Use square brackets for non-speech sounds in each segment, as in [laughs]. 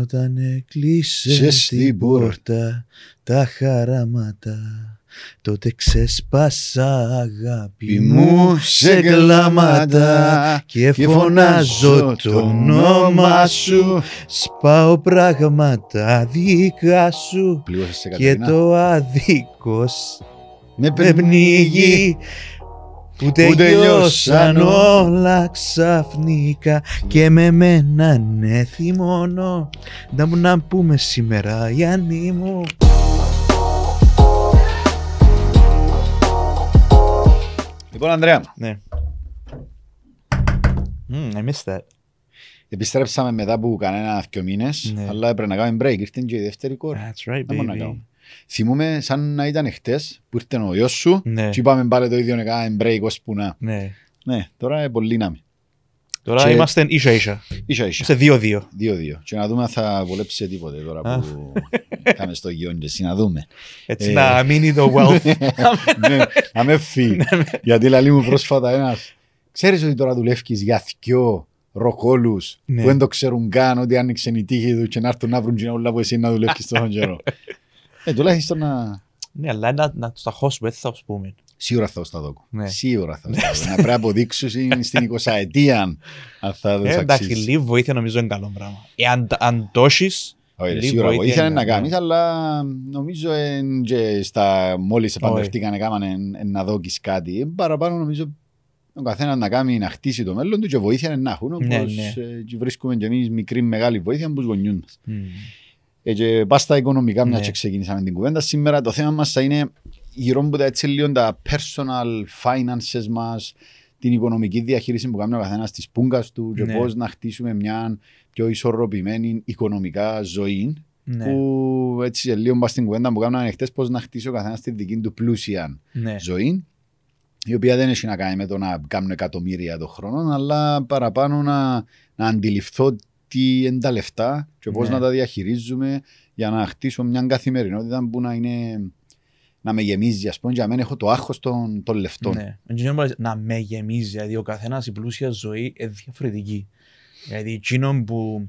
Όταν έκλεισε Σε στην στην πόρτα. πόρτα τα χαράματα τότε ξέσπασα αγάπη Πι μου σε κλάματα και και φωνάζω το όνομα σου σπάω πράγματα δικά σου Πλήγωσες σε και Κατερίνα. το αδίκως Με με πνίγει που τελειώσαν τελειώσαν όλα ξαφνικά και με μένα ναι θυμώνω να μου να πούμε σήμερα Γιάννη μου Λοιπόν, Ανδρέα, Ναι. Mm, I missed that. επιστρέψαμε μετά από κανένα δυο μήνες, Ναι. αλλά έπρεπε να κάνουμε break. Ήρθε και η δεύτερη κόρη. That's right, Δεν μπορούμε να baby. Κάνουμε. Θυμούμε σαν να ήταν χτες που ήρθε ο γιος σου Ναι, και είπαμε πάλι το ίδιο να κάνουμε break ώσπου να. ναι. Ναι, τώρα είναι πολύ νάμι. Τώρα Και- είμαστε ίσα ίσα. Ίσα ίσα. Σε 2-2. Δύο-δύο. Και να δούμε αν θα βολέψει σε τίποτε τώρα Α. που κάμε στο γιον και εσύ να δούμε. Έτσι Ε. να μείνει το wealth. [laughs] ναι, να με φύγει. Γιατί λαλεί μου πρόσφατα ένας. Ξέρεις ότι τώρα δουλεύεις για δυο ροκόλους Ναι. που δεν το ξέρουν καν ότι άνοιξε η τύχη του και να έρθουν να βρουν και όλα που εσύ να δουλεύεις τόσο καιρό. [laughs] Ε, τουλάχιστον να... Ναι, αλλά να, να τους τα χώσουμε, έτσι θα τους πούμε. Σίγουρα θα στα δω. Ναι. Σίγουρα θα στα δω. Να πρέπει να αποδείξουν [laughs] στην 20 ετία αν θα Ε, τους εντάξει, αξίζει. λίγη βοήθεια νομίζω είναι καλό πράγμα. Εάν αν το έχεις, Όχι, ρε, λίγη σίγουρα βοήθεια βοήθεια είναι είναι, να ναι. κάνεις, αλλά νομίζω εν και στα μόλις επαντρευτήκαν έκαναν εν- εν να δώκεις κάτι. Ε, Παραπάνω νομίζω ο καθένας να κάνει να χτίσει το μέλλον του και βοήθεια είναι να έχουν. Όπως Ναι, ναι. ε, και βρίσκουμε και εμείς μικρή μεγάλη βοήθεια από τους γονιούς μας. μ, Ε, και πας στα οικονομικά, μιας Ναι. και ξεκινήσαμε την κουβέντα. Σήμερα το θέμα μας θα είναι γύρω από τα έτσι λίγο τα personal finances μας, την οικονομική διαχείριση που κάνει ο καθένας της πούγκας του και Ναι. πώς να χτίσουμε μια πιο ισορροπημένη οικονομικά ζωή. ναι, Που έτσι σε λίγο πας στην κουβέντα που κάναμε χτε, πώς να χτίσει ο καθένας τη δική του πλούσια ναι. ζωή, η οποία δεν έχει να κάνει με το να κάνουν εκατομμύρια το χρόνο, αλλά παραπάνω να, να αντιληφθώ τι είναι τα λεφτά και πώς Ναι. να τα διαχειρίζουμε για να χτίσω μια καθημερινότητα που να είναι να με γεμίζει, ας πούμε, για μένα έχω το άγχος των, των λεφτών. Ναι. Δεν ξέρω πώς να με γεμίζει, δηλαδή ο καθένας η πλούσια ζωή είναι διαφορετική. Δηλαδή εκείνο που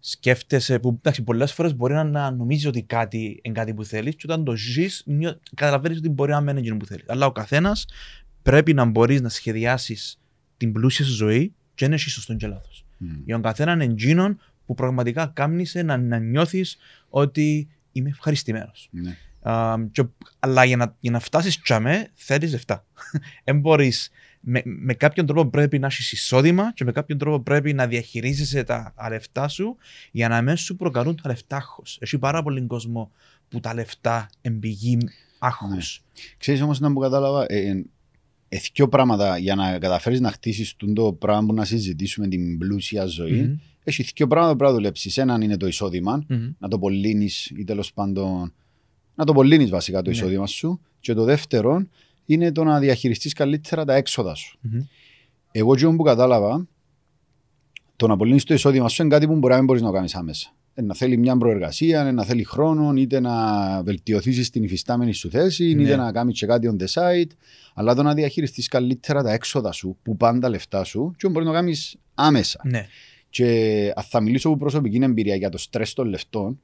σκέφτεσαι, που εντάξει, πολλές φορές μπορεί να, να νομίζεις ότι κάτι είναι κάτι που θέλεις και όταν το ζεις νιώ- καταλαβαίνεις ότι μπορεί να μένει εκείνο που θέλεις. Αλλά ο καθένας πρέπει να μπορείς να σχεδιάσεις την πλούσια σου ζωή και να έχει σωστός και λάθος. Μμ. Για τον καθένα είναι εκείνον που πραγματικά κάμνησε να, να νιώθεις ότι είμαι ευχαριστημένος. Ναι. Α, και- αλλά για να, για να φτάσεις τσαμέ, θέλεις λεφτά. [laughs] Δεν μπορείς. Με, με κάποιον τρόπο πρέπει να έχεις εισόδημα και με κάποιον τρόπο πρέπει να διαχειρίζεσαι τα τα λεφτά σου για να μην σου προκαλούν τα λεφτά άγχος. Έχει πάρα πολύ κόσμο που τα λεφτά εμπηγεί άγχος. Ξέρεις όμως να μου κατάλαβα, ε, ε, ε, δυο πράγματα για να καταφέρεις να χτίσεις το πράγμα που να συζητήσουμε την πλούσια ζωή. Μμμ. Έχει δύο πράγματα που πρέπει να δουλέψεις. Έναν είναι το εισόδημα, Μμμ. να το πολύνεις ή τέλος πάντων να το πολύνεις βασικά το Ναι. εισόδημα σου. Και το δεύτερο είναι το να διαχειριστείς καλύτερα τα έξοδα σου. Μμμ. Εγώ και που κατάλαβα, το να πολύνεις το εισόδημα σου είναι κάτι που μπορεί να μην μπορείς να το κάνεις άμεσα. Ε, Να θέλει μια προεργασία, ε, να θέλει χρόνο, είτε να βελτιωθεί στην υφιστάμενη σου θέση, Ναι. είτε να κάνεις και κάτι on the side. Αλλά το να διαχειριστείς καλύτερα τα έξοδα σου, που πάνε τα λεφτά σου, και μπορεί να το κάνεις άμεσα. Ναι. Και αν θα μιλήσω από προσωπική εμπειρία για το στρες των λεφτών,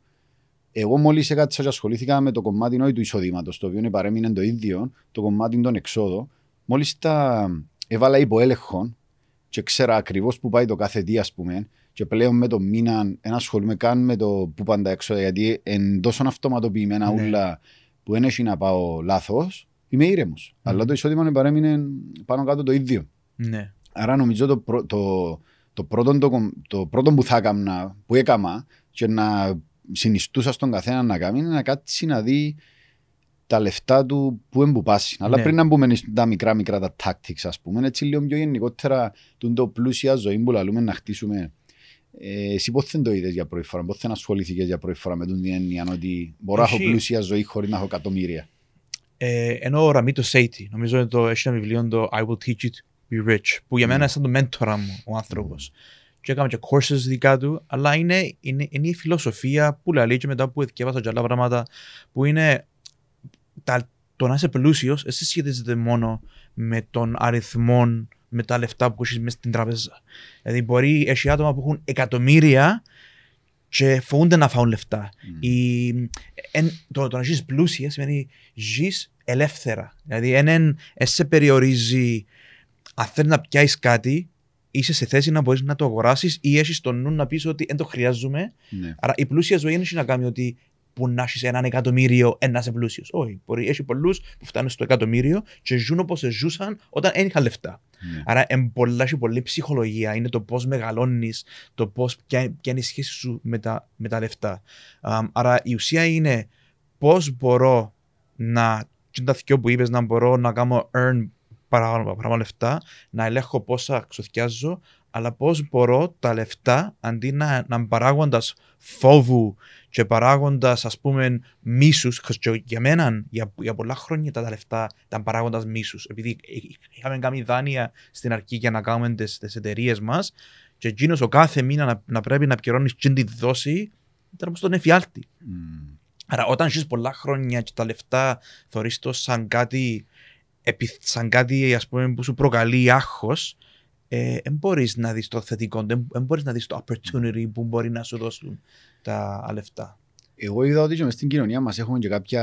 εγώ μόλις έκατσα και ασχολήθηκα με το κομμάτι όχι του εισοδήματος, το οποίο παρέμεινε το ίδιο, το κομμάτι των εξόδων, μόλις τα έβαλα υπό έλεγχο και ξέρα ακριβώς που πάει το κάθε τι, ας πούμε, και πλέον με το μήνα δεν ασχολούμαι καν με το που πάνε τα έξοδα, γιατί εν τόσο αυτοματοποιημένα Ναι. ούλα που δεν έχει να πάω λάθος, είμαι ήρεμος. Αλλά το εισόδημα μου παρέμεινε πάνω κάτω το ίδιο. Ναι. Άρα νομίζω το, πρω- το, το, πρώτο, το, κομ- το πρώτο που θα έκανα, που έκανα και να συνιστούσα στον καθένα να κάνει είναι να κάτσει να δει τα λεφτά του που εμποπάσει. Αλλά Ναι. πριν να μπούμε στα μικρά μικρά τα tactics ας πούμε, έτσι λίγο πιο γενικότερα τον το πλούσια ζωή που λαλούμε να χτίσουμε. Ε, εσύ πότε δεν το είδες για πρώτη φορά, πότε δεν ασχολήθηκες για πρώτη φορά με τον την έννοια ότι μπορώ να έχω Έχει- πλούσια ζωή χωρίς να έχω εκατομμύρια; Ε, ενώ ο Ραμίτο Σέιτι, νομίζω ότι το έχει ένα βιβλίο το I will teach you to be rich, που για μένα Ναι. είναι σαν το μέντορα μου ο άνθρωπος. Και έκαμε και courses δικά του, αλλά είναι, είναι, είναι η φιλοσοφία που λέει και μετά που διάβασα και άλλα πράγματα, που είναι τα, το να είσαι πλούσιος, εσύ σχετίζεται μόνο με τον αριθμό, με τα λεφτά που έχεις μέσα στην τραπέζα. Δηλαδή, μπορεί, έχει άτομα που έχουν εκατομμύρια και φοβούνται να φάουν λεφτά. Μμ. Η, εν, το, το να ζεις πλούσια σημαίνει ζεις ελεύθερα. Δηλαδή εν, εν, εν σε περιορίζει αν θέλεις να πιάσεις κάτι είσαι σε θέση να μπορείς να το αγοράσεις ή έχεις στο νου να πεις ότι δεν το χρειάζομαι. Ναι. Άρα η πλούσια ζωή δεν έχει να κάνει ότι που να έχεις έναν εκατομμύριο ένα είσαι πλούσιος. Όχι. Μπορεί, έχει πολλούς που φτάνουν στο εκατομμύριο και ζουν όπως ζούσαν όταν δεν είχαν λεφτά. Ναι. Άρα εν πολλά, έχει πολλή ψυχολογία. Είναι το πώς μεγαλώνεις, το πώς ποια, ποια είναι η σχέση σου με τα, με τα λεφτά. Αμ, άρα η ουσία είναι πώς μπορώ να. Τι είναι τα δυο που είπες, να μπορώ να κάνω earn παραπάνω, παραπάνω λεφτά, να ελέγχω πόσα ξοθιάζω, αλλά πώς μπορώ τα λεφτά αντί να, να παράγοντας φόβου και παράγοντας, ας πούμε, μίσους. Για μένα, για, για πολλά χρόνια τα, τα λεφτά ήταν παράγοντας μίσους. Επειδή είχαμε κάνει δάνεια στην αρχή για να κάνουμε τις εταιρείες μας, και εκείνος ο κάθε μήνα να, να πρέπει να πληρώνεις την τη δόση, ήταν όπως τον εφιάλτη. Μμ. Άρα, όταν ζεις πολλά χρόνια και τα λεφτά θεωρείς το σαν κάτι, επι- σαν κάτι ας πούμε, που σου προκαλεί άγχος, ε, δεν μπορείς να δεις το θετικό, δεν δεν μπορείς να δεις το opportunity που μπορεί να σου δώσουν τα λεφτά. Εγώ είδα ότι και μες στην κοινωνία μας έχουμε και κάποια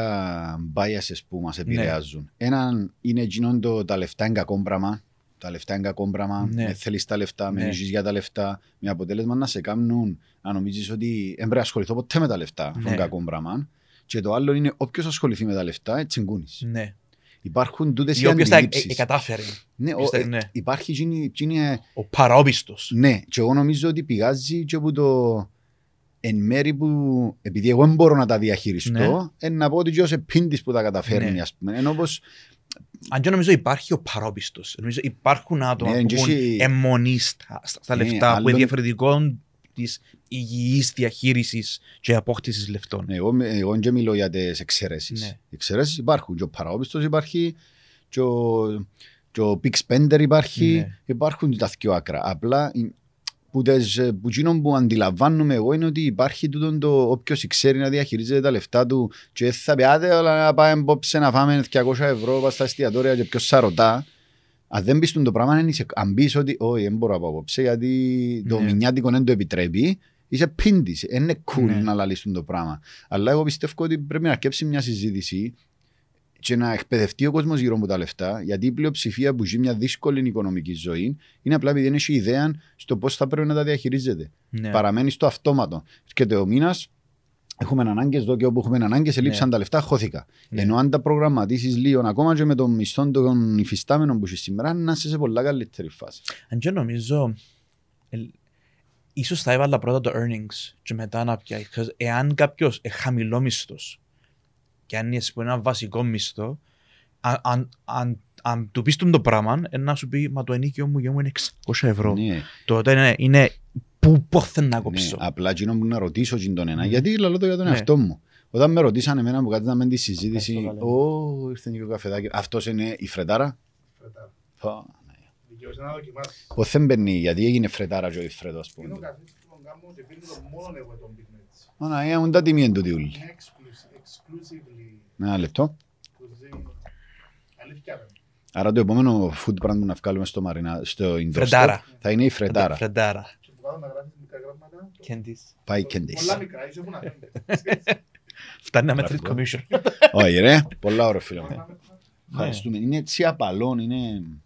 biases που Ναι. μας επηρεάζουν. Έναν είναι εκείνον το τα λεφτά είναι κακό πράγμα. Τα λεφτά είναι κακό πράγμα. Ναι. Ναι. θέλεις τα λεφτά, Ναι. ναι. ζεις για τα λεφτά. Με αποτέλεσμα να σε κάνουν να νομίζεις ότι δεν πρέπει να ασχοληθώ ποτέ με τα λεφτά. Ναι. Ναι. είναι κακό πράγμα. Και το άλλο είναι όποιος ασχοληθεί με τα λεφτά, έτσι γκούνεις. Ναι. Υπάρχουν τούτες οι Ή όποιος τα ε- αντιλήψεις. ε- κατάφερε. Ναι, ο- Είστε- ε, ναι. υπάρχει εκείνη, εκείνη, ε, Ο παραόπιστος. ναι, και εγώ νομίζω ότι πηγάζει και από το εν μέρη που, επειδή εγώ δεν μπορώ να τα διαχειριστώ, ναι. να πω ότι και ως επίντης που τα καταφέρνει, Ναι. ας πούμε. Ενώ όπως, Αν και νομίζω υπάρχει ο παρόπιστος. Νομίζω υπάρχουν άτομα Ναι, που και έχουν εσύ- αιμονή στα, στα, στα Ναι, λεφτά, που άλλον- είναι διαφορετικό της υγιής διαχείρισης και απόκτησης λεφτών. εγώ, εγώ δεν μιλώ για τις εξαιρέσεις. Ναι. Οι εξαιρέσεις υπάρχουν. Και ο παραόπιστος υπάρχει, και ο, και ο big spender υπάρχει, Ναι. υπάρχουν τα δυο άκρα. Απλά ε, που, τες, που εκείνο που αντιλαμβάνομαι εγώ είναι ότι υπάρχει τούτο το όποιος ξέρει να διαχειρίζεται τα λεφτά του και δεν θα πει άτε όλα να πάμε απόψε να φάμε 200 ευρώ πας στα εστιατόρια και ποιος θα ρωτά. Αν δεν πεις το πράγμα, αν, είσαι, αν πεις ότι όχι δεν μπορώ να πάω απόψε γιατί το Ναι. μηνιάτικο δεν το επιτρέπει, είσαι πίντης, δεν είναι cool Ναι. να λαλείς το πράγμα. Αλλά εγώ πιστεύω ότι πρέπει να αρκέψει μια συζήτηση και να εκπαιδευτεί ο κόσμος γύρω από τα λεφτά, γιατί η πλειοψηφία που ζει μια δύσκολη οικονομική ζωή είναι απλά επειδή δεν έχει ιδέα στο πώς θα πρέπει να τα διαχειρίζεται. Ναι. Παραμένει στο αυτόματο. Και ο μήνας έχουμε ανάγκες εδώ και όπου έχουμε ανάγκες, ελείψαν Ναι. τα λεφτά, χώθηκα. Ναι. Ενώ αν τα προγραμματίσεις λίγο, ακόμα και με τον μισθό των υφιστάμενων που έχει σήμερα, να είσαι σε πολλά καλύτερη φάση. Αν και νομίζω, ε, ίσως θα έβαλα πρώτα το earnings και μετά να πιάει. Because Εάν κάποιος είναι χαμηλό μισθός και αν είναι που ένα βασικό μισθό, αν, αν, αν, αν του πεις τον το πράγμα, ε, να σου πει «Μα το ενίκιο μου για μου είναι 600 ευρώ». Ναι, Τότε είναι, είναι πού πόθεν να ναι, κόψω. απλά εκείνο που να ρωτήσω εκείνον τον ένα, Ναι. γιατί λέω το για τον Ναι. εαυτό μου. Όταν με ρωτήσαν εμένα που κάθισαμε τη συζήτηση, Ευχαριστώ, Ω, ήρθε και ο καφεδάκι. Αυτός είναι η φρετάρα. Φρετάρα. Πω, ναι. Δικαιούσε να δοκιμάσεις. Πώς δεν μπαίνει, γιατί έγινε φρετάρα και όχι φρέτο, ας Είναι ο πούμε. καθής που τον κάνω και πίνω το μόνο εγώ τον πίνω έτσι. Άνα, έχουν τα τιμή εν τούτη ούλη. Είναι exclusive- exclusively Ένα λεπτό. cuisine. Αλήθεια δεν. Άρα το επόμενο food brand που να βγάλουμε στο, μαρινα, στο Indoor Φρεντάρα. Stop θα είναι η φρετάρα. Φρεντάρα. Και που κάτω να γράφεις μικρά γράμματα. Κέντης. Πάει Πολλά Candice. μικρά, είσαι που να φαίνεται. [laughs] Φτάνει να μέτρεις Μπράβο. commission. Όχι ρε, πολλά ωραία φίλο μου. Πολλά μικρά. Ευχαριστούμε. Είναι έτσι απαλών, είναι...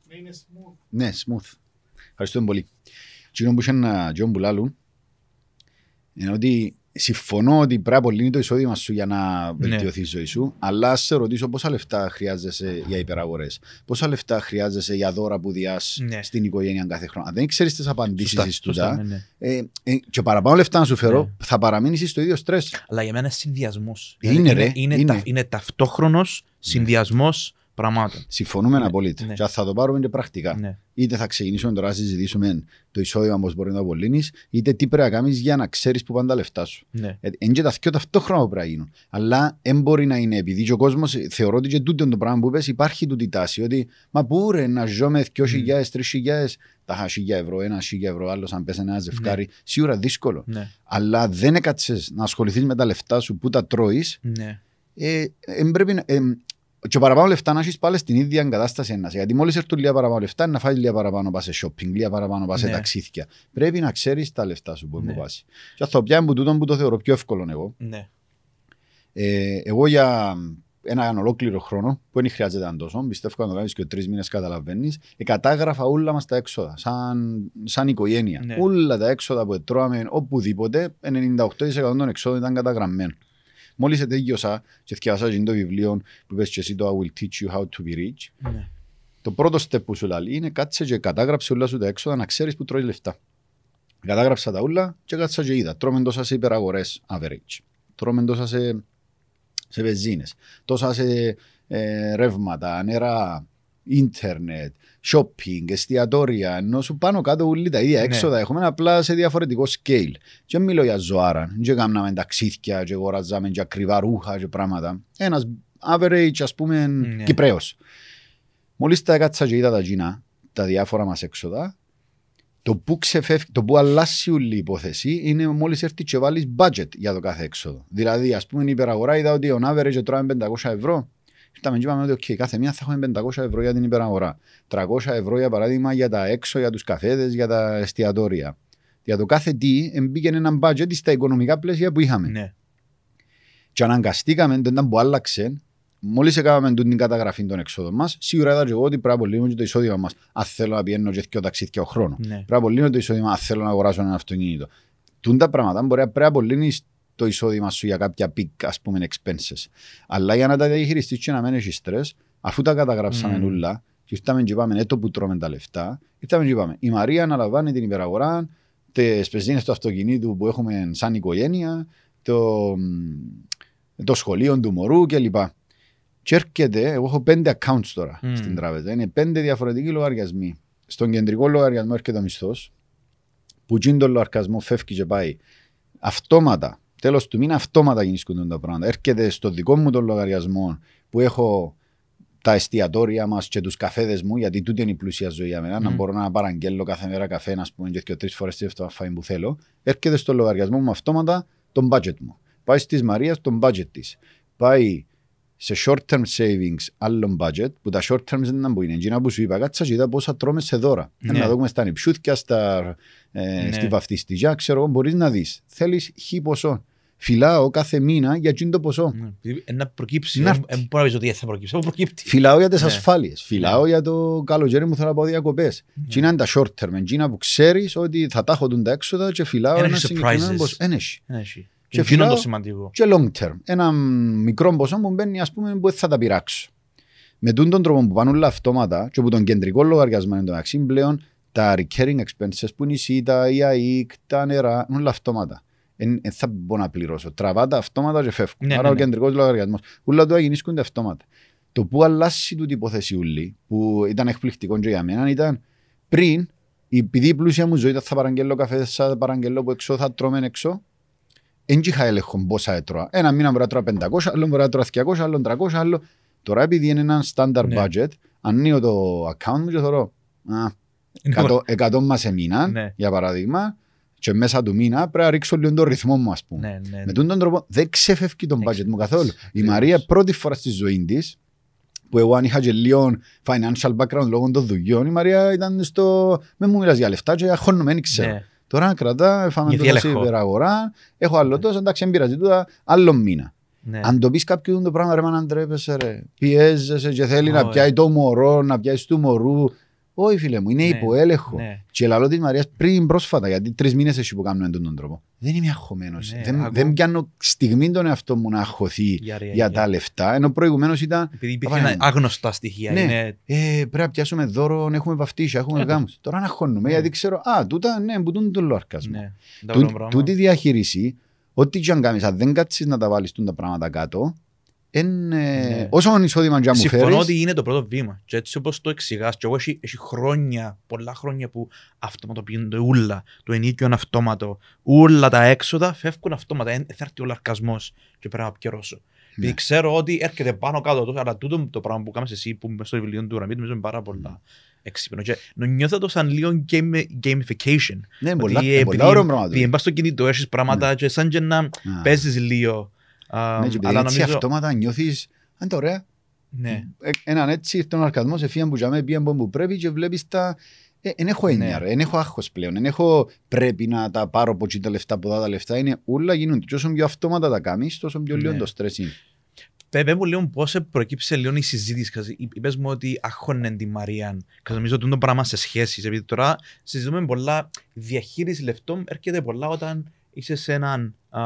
Ναι, είναι smooth. Ναι, smooth. Ευχαριστούμε πολύ. Τι που είχε να τζιόν που λάλλουν είναι ότι συμφωνώ ότι πρέπει να απολύνει το εισόδημα σου για να βελτιωθεί η ζωή σου, αλλά ας σε ρωτήσω πόσα λεφτά χρειάζεσαι για υπεραγορές, πόσα λεφτά χρειάζεσαι για δώρα που διάς Ναι. στην οικογένεια κάθε χρόνο. Αν δεν ξέρεις τις απαντήσεις Σωστά, εις σωστά, τούτα, ναι, ναι. ε, ε, και παραπάνω λεφτά να σου φέρω, Ναι. θα παραμείνεις στο ίδιο στρες. Αλλά για μένα είναι συνδυασμός. Είναι, ρε, Είναι, είναι. τα- είναι ταυτόχρονος συνδυασμός πραγμάτων. Συμφωνούμε Ναι, απολύτως. ναι. Και θα το πάρουμε και πρακτικά. Ναι. Είτε θα ξεκινήσουμε τώρα να συζητήσουμε το εισόδημα πώς μπορεί να το απολύνεις, είτε τι πρέπει να κάνεις για να ξέρεις που πάνε τα λεφτά σου. Ναι. Είναι και τα δυο ταυτόχρονα που πρέπει να γίνουν. Αλλά δεν μπορεί να είναι επειδή και ο κόσμος θεωρώ ότι και τούτο το πράγμα που πες υπάρχει τούτη τάση. Ότι μα πού ρε να ζω με 2.000, 3.000, τα 1.000 ευρώ, ένα 1.000 ευρώ, άλλο αν πέσει ένα ζευκάρι. Σίγουρα δύσκολο. Ναι. Αλλά δεν έκατσες να ασχοληθείς με τα λεφτά σου που τα τρώεις, Ναι. ε, ε, πρέπει να. Ε, Και παραπάνω λεφτά να έχεις πάλι στην ίδια εγκατάσταση ένας. Γιατί μόλις έρθουν λίγα παραπάνω λεφτά να φάεις λίγα παραπάνω πας σε shopping, λίγα παραπάνω πας σε Ναι. ταξίδια. Πρέπει να ξέρεις τα λεφτά σου που Ναι. είναι πάση. Και αυτό πια που τούτο που το θεωρώ πιο εύκολο εγώ. Ναι. Ε, εγώ για έναν ολόκληρο χρόνο, που δεν χρειάζεται να τόσο, πιστεύω να το κάνεις και τρεις μήνες καταλαβαίνεις, ε, κατάγραφα όλα μας τα έξοδα, σαν, σαν οικογένεια. Ναι. Όλα τα έξοδα που τρώαμε οπουδήποτε, 98% των εξόδων ήταν καταγραμμένο. Μόλις τελειώσα και διαβάσα και το βιβλίο που είπες και εσύ το I will teach you how to be rich, Ναι. το πρώτο step που σου λέει είναι κάτσε και κατάγραψε όλα σου τα έξοδα να ξέρεις που τρώεις λεφτά. Κατάγραψα τα όλα και κάτσα και είδα. Τρώμε τόσα σε υπεραγορές average. Τρώμε τόσα σε, σε βενζίνες. Τόσα σε ε, ρεύματα, νερά, ίντερνετ, shopping, εστιατόρια. Ενώ σου πάνω κάτω όλοι τα ίδια Ναι. έξοδα έχουμε απλά σε διαφορετικό scale. Και δεν μιλώ για ζωάρα. Δεν κάναμε ταξίδια και αγοράζαμε και ακριβά ρούχα και πράγματα. Ένας average ας πούμε Ναι. Κυπρέος. Μόλις τα έκατσα και είδα τα Gina, τα διάφορα μας έξοδα, το που, ξεφεύγει, το που αλλάσει όλη η υπόθεση είναι μόλις έρθει και βάλεις budget για το κάθε έξοδο. Δηλαδή, ας πούμε, η υπεραγορά είδα ότι ο average τρώμε 500 ευρώ. Ήρθαμε και είπαμε ότι okay, κάθε μία θα έχουμε 500 ευρώ για την υπεραγορά. 300 ευρώ για παράδειγμα για τα έξω, για τους καφέδες, για τα εστιατόρια. Για το κάθε τι μπήκε ένα budget στα οικονομικά πλαίσια που είχαμε. Ναι. Και αναγκαστήκαμε, δεν ήταν που άλλαξε, μόλι έκαναμε την καταγραφή των εξόδων μα, σίγουρα είδα και εγώ ότι πρέπει να απολύουμε και το εισόδημα μα. Αν θέλω να πηγαίνω και δύο ταξίδια ο χρόνο. Ναι. Πρέπει να απολύουμε το εισόδημα, αν θέλω να αγοράσω ένα αυτοκίνητο. Τούν τα πράγματα μπορεί να πρέπει να απολύνει το εισόδημα σου για κάποια peak, ας πούμε, expenses. Αλλά για να τα διαχειριστείς και να μην έχεις στρε, αφού τα καταγράψαμε Μμμ. όλα, και ήρθαμε και είπαμε, έτο που τρώμε τα λεφτά, ήρθαμε και είπαμε, η Μαρία αναλαμβάνει την υπεραγορά, τις πεζίνες του αυτοκινήτου που έχουμε σαν οικογένεια, το, το σχολείο του μωρού κλπ. Και έρχεται, εγώ έχω πέντε accounts τώρα Μμ. στην τράπεζα. Είναι πέντε διαφορετικοί λογαριασμοί. Στον κεντρικό λογαριασμό έρχεται ο μισθός, που τζιν τον λογαριασμό φεύγει και πάει αυτόματα. Τέλος του μήνα, αυτόματα γίνονται τα πράγματα. Έρχεται στο δικό μου τον λογαριασμό που έχω τα εστιατόρια μας και τους καφέδες μου, γιατί τούτη είναι η πλούσια ζωή για μένα. Να Μμ. μπορώ να παραγγέλνω κάθε μέρα καφέ, να πούμε, και τρεις φορές τη φάιν που θέλω. Έρχεται στο λογαριασμό μου αυτόματα τον budget μου. Πάει στις Μαρίας τον budget της. Πάει σε short term savings άλλον budget, που τα short terms δεν ήταν που είναι. Εκείνα που σου είπα, κάτσα και είδα πόσα τρώμε σε δώρα. Ναι. Να δούμε στα νυψούθια, στα, ε, Ναι. στη βαφτιστικιά, ξέρω εγώ, μπορείς να δεις. Θέλεις χι ποσό. Φυλάω κάθε μήνα για εκείνο το ποσό. Ναι. Επειδή Να προκύψει. Να Δεν έρθει. δεν μπορεί να πεις ότι θα προκύψει. Θα προκύπτει. Φυλάω για τις Ναι. ασφάλειες. Φυλάω για το καλοκαίρι μου θέλω να πάω διακοπές. Ναι. Τι είναι τα short term, εκείνα που ξέρεις ότι θα τα έχω τούν τα έξοδα και φυλάω Ένα ένα έχει συγκεκριμένο surprises. ποσό. Ένα έχει. Ναι, έχει. Και Και είναι φυλάω- το σημαντικό. Και long term. Ένα μικρό ποσό που μπαίνει, ας πούμε, που δεν θα τα πειράξω. Με τούν τον τρόπο που πάνε όλα αυτόματα και που τον κεντρικό λογαριασμό είναι το μεταξύ πλέον τα recurring expenses που είναι η ΣΥΤΑ, η ΑΕΚ, τα νερά, είναι όλα αυτόματα. Δεν θα μπορώ να πληρώσω. Τραβά τα αυτόματα και φεύγουν. Ναι, Άρα ναι, ο ναι. κεντρικός λογαριασμός. Όλα του γίνονται αυτόματα. Το που αλλάσει τούτη υπόθεση ούλη, που ήταν εκπληκτικό και για μένα, ήταν πριν, επειδή η πλούσια μου ζωή ήταν θα παραγγέλω καφέ, θα παραγγέλω που έξω, θα τρώμε έξω, δεν είχα έλεγχο πόσα έτρωα. Ένα μήνα μπορεί να τρώω 500, άλλο μπορεί να τρώω 200, άλλο 300, άλλο. Τώρα επειδή είναι ένα standard Ναι. budget, ανοίγω το account μου και θεωρώ α, 100, 100 μας σε μήνα, Ναι. για παράδειγμα, και μέσα του μήνα πρέπει να ρίξω λίγο τον ρυθμό μου, ας πούμε. Ναι, ναι. Με τον τρόπο δεν ξεφεύγει τον Δεν budget μου καθόλου. Η Ακριβώς. Μαρία πρώτη φορά στη ζωή της, που εγώ αν είχα και λίγο financial background λόγω των δουλειών, η Μαρία ήταν στο. Με μου μιλάς για λεφτά, και χώνομαι, δεν ξέρω. Ναι. Τώρα κρατά, φάμε Νιώθει το τόσο έλεγχο. υπεραγορά, έχω άλλο τόσο, εντάξει, δεν πειράζει τούτα, άλλο μήνα. Ναι. Αν το πεις κάποιον το πράγμα, ρε μα να ντρέπεσαι ρε, πιέζεσαι και θέλει να Όχι. πιάει το μωρό, να πιάσει του μωρού. Όχι φίλε μου, είναι Ναι. υποέλεγχο. Ναι. Και λαλό της Μαρίας πριν πρόσφατα, γιατί τρεις μήνες εσύ που κάνουμε τον τον τρόπο. Δεν είμαι αγχωμένος. Ναι, δεν, ακούω. δεν πιάνω στιγμή τον εαυτό μου να αγχωθεί Για ρε, για για. τα λεφτά, ενώ προηγουμένως ήταν Επειδή υπήρχε Πάμε. ένα άγνωστα στοιχεία. Ναι. Είναι... ε, πρέπει να πιάσουμε δώρο, έχουμε βαφτίσια, έχουμε Ε, το- γάμους. Τώρα να αγχώνουμε, Ναι. γιατί ξέρω, α, τούτα, ναι, που τούν τον λόρκασμο. Ναι. Τα Τού- βρω πράγμα. Τούτη διαχείριση, ό,τι και αν κάνεις, αν δεν κάτσεις να τα βάλεις τούν τα πράγματα κάτω, εν, ε, Ναι. Όσο εισόδημα και αν μου Συμφωνώ φέρεις, ότι είναι το πρώτο βήμα. Και έτσι όπως το εξηγάς, και εγώ έχει, έχει χρόνια, πολλά χρόνια που αυτοματοποιούνται ούλα. Το ενίκιο είναι αυτόματο. Όλα τα έξοδα φεύγουν αυτόματα. Εν- Θα έρθει ο λαρκασμός και πρέπει να πληρώσω. Επειδή Ναι. ξέρω ότι έρχεται πάνω κάτω τόσο, αλλά τούτο το πράγμα που κάνεις εσύ που είμαι στο βιβλίο του Ραμίτ, νομίζω είναι πάρα πολλά έξυπνο. Και νο- νιώθω το σαν λίγο game, gamification. ναι, πολλά, Ότι, ε, ε, πολλά επειδή- ωραίο πράγμα. Επειδή πας στο κινητό, έχεις πράγματα και σαν και να Α. παίζεις λίγο. Α, Ναι, και επειδή αλλά έτσι νομίζω... αυτόματα νιώθεις, αν είναι ωραία, Ναι. Ε, έναν έτσι ήρθε ο αρκαδμός, εφίαν που τζαμέ, πήγαν που πρέπει και βλέπεις τα... Ε, εν έχω έννοια, Ναι. ρε. εν έχω άγχος πλέον, εν έχω πρέπει να τα πάρω από εκεί τα λεφτά, από εδώ τα λεφτά, είναι όλα γίνονται. Και όσο πιο αυτόματα τα κάνεις, τόσο πιο λίγο Ναι. το στρες είναι. Πε μου λίγο πώς προκύψε λίγο η συζήτηση. Κας- Είπες μου ότι άχωνε τη Μαρία. Και νομίζω ότι είναι το πράγμα σε σχέσεις. Επειδή τώρα συζητούμε πολλά, η διαχείριση λεφτών έρχεται πολλά όταν είσαι σε έναν, α,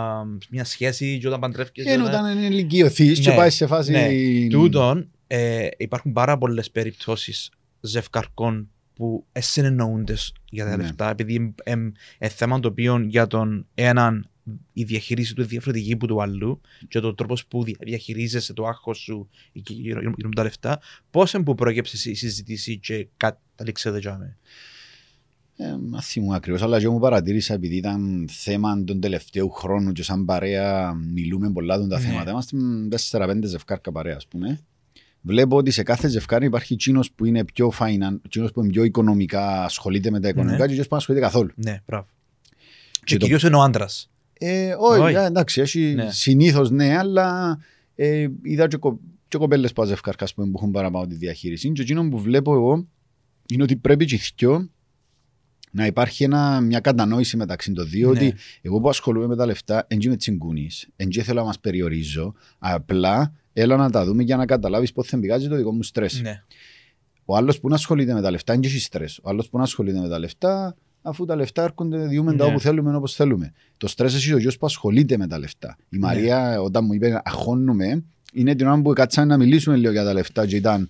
μια σχέση και όταν παντρεύκεσαι. Και όταν- όταν είναι ηλικιωθείς και Ναι, πάει σε φάση... ναι. Τούτον, ε, υπάρχουν πάρα πολλέ περιπτώσει ζευκαρκών που συνεννοούνται για τα Ναι. λεφτά, επειδή είναι θέμα το οποίο για τον έναν η διαχείριση του είναι διαφορετική από του αλλού και το τρόπο που δια- διαχειρίζεσαι το άγχο σου γύρω γύρω- γύρω από τα λεφτά. Πώ που πρόκειψε η συζήτηση και κατάληξε εδώ τζάμε. Ε, μα θυμούμαι ακριβώς, αλλά και μου παρατήρησα επειδή ήταν θέμα των τελευταίου χρόνου και σαν παρέα μιλούμε πολλά των τα Ναι. θέματα. Είμαστε 4-5 ζευκάρκα παρέα, ας πούμε. Βλέπω ότι σε κάθε ζευκάρι υπάρχει εκείνος που είναι πιο finance, εκείνος που είναι πιο οικονομικά, ασχολείται με τα οικονομικά Ναι. και εκείνος που δεν ασχολείται καθόλου. Ναι, μπράβο. Και Και το- κυρίως είναι ο άντρας. Ε, όχι, Όχι. ε, εντάξει, έχει Ναι. συνήθως ναι, αλλά ε, είδα και, κο, και κοπέλες που ζευκάρκα ας πούμε, που έχουν παραπάνω τη διαχείριση. Και εκείνο που βλέπω εγώ είναι ότι πρέπει και οι δυο να υπάρχει ένα, μια κατανόηση μεταξύ των δύο Ναι. ότι εγώ που ασχολούμαι με τα λεφτά δεν είμαι τσιγκούνης, δεν θέλω να μας περιορίζω, απλά έλα να τα δούμε για να καταλάβεις πώς θα πηγάζει το δικό μου στρες. Ναι. Ο άλλος που να ασχολείται με τα λεφτά είναι και έχει στρες. Ο άλλος που να ασχολείται με τα λεφτά, αφού τα λεφτά έρχονται, διούμε τα Ναι. όπου θέλουμε, όπως θέλουμε. Το στρες εσύ ο γιος που ασχολείται με τα λεφτά. Η Ναι. Μαρία, όταν μου είπε αχώνουμε, είναι την ώρα που κάτσαμε να μιλήσουμε λίγο για τα λεφτά και ήταν.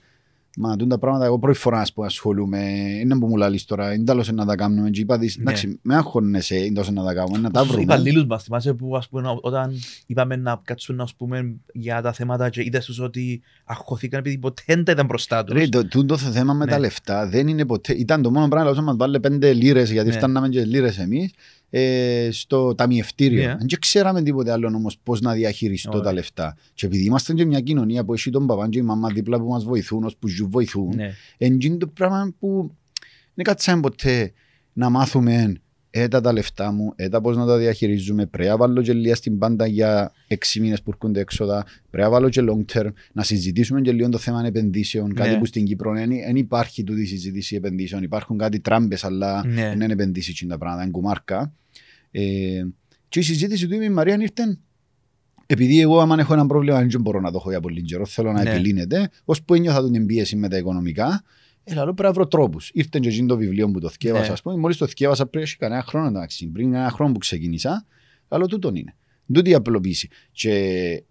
Μα τούν τα πράγματα, εγώ πρώτη φορά που ασχολούμαι, είναι που μου λαλείς τώρα, είναι τέλος να τα κάνουμε. Και είπα της, Ναι. εντάξει, με αγχώνεσαι, είναι τόσο να τα κάνουμε, να τα Τους βρούμε. υπαλλήλους μας, θυμάσαι που ας πούμε, όταν είπαμε να κάτσουν ας πούμε, για τα θέματα και είδες τους ότι αγχωθήκαν επειδή ποτέ δεν τα ήταν μπροστά τους. Ρε, το, τούτο το θέμα με Ναι. τα λεφτά δεν είναι ποτέ. Ήταν το μόνο πράγμα που μα βάλε πέντε λίρες, γιατί Ναι. φτάναμε και λίρες εμείς, ε, στο ταμιευτήριο. Ναι. Δεν ξέραμε τίποτε άλλο όμως πώς να διαχειριστώ Ωραία. τα λεφτά. Και επειδή είμαστε και μια κοινωνία που έχει τον παπά και η μαμά δίπλα που μας βοηθούν, ως που ζουν βοηθούν, Ναι. είναι το πράγμα που δεν κάτσαμε ποτέ να μάθουμε έτα τα λεφτά μου, έτα πώς να τα διαχειρίζουμε, πρέπει να βάλω και λίγα στην πάντα για έξι μήνες που έρχονται έξοδα, πρέπει να βάλω και long term, να συζητήσουμε και λίγο το θέμα επενδύσεων, κάτι Ναι. που στην Κύπρο δεν υπάρχει τούτη συζήτηση επενδύσεων, υπάρχουν κάτι τράμπες αλλά Ναι. δεν είναι επενδύσεις και τα πράγματα, είναι κουμάρκα. Ε, και η συζήτηση του είμαι η Μαρία ήρθε επειδή εγώ άμα έχω ένα πρόβλημα δεν μπορώ να το έχω για πολύ καιρό, θέλω να Ναι. επιλύνεται, ώσπου ένιωθα την πίεση με τα οικονομικά, Έλα, λέω, πρέπει να βρω τρόπους. Ήρθε και εκείνο το βιβλίο που το θκεύασα, Ναι. ας πούμε. Μόλις το θκεύασα πριν έχει κανένα χρόνο εντάξει. Πριν ένα χρόνο που ξεκίνησα, αλλά τούτον είναι. Τούτη η απλοποίηση. Και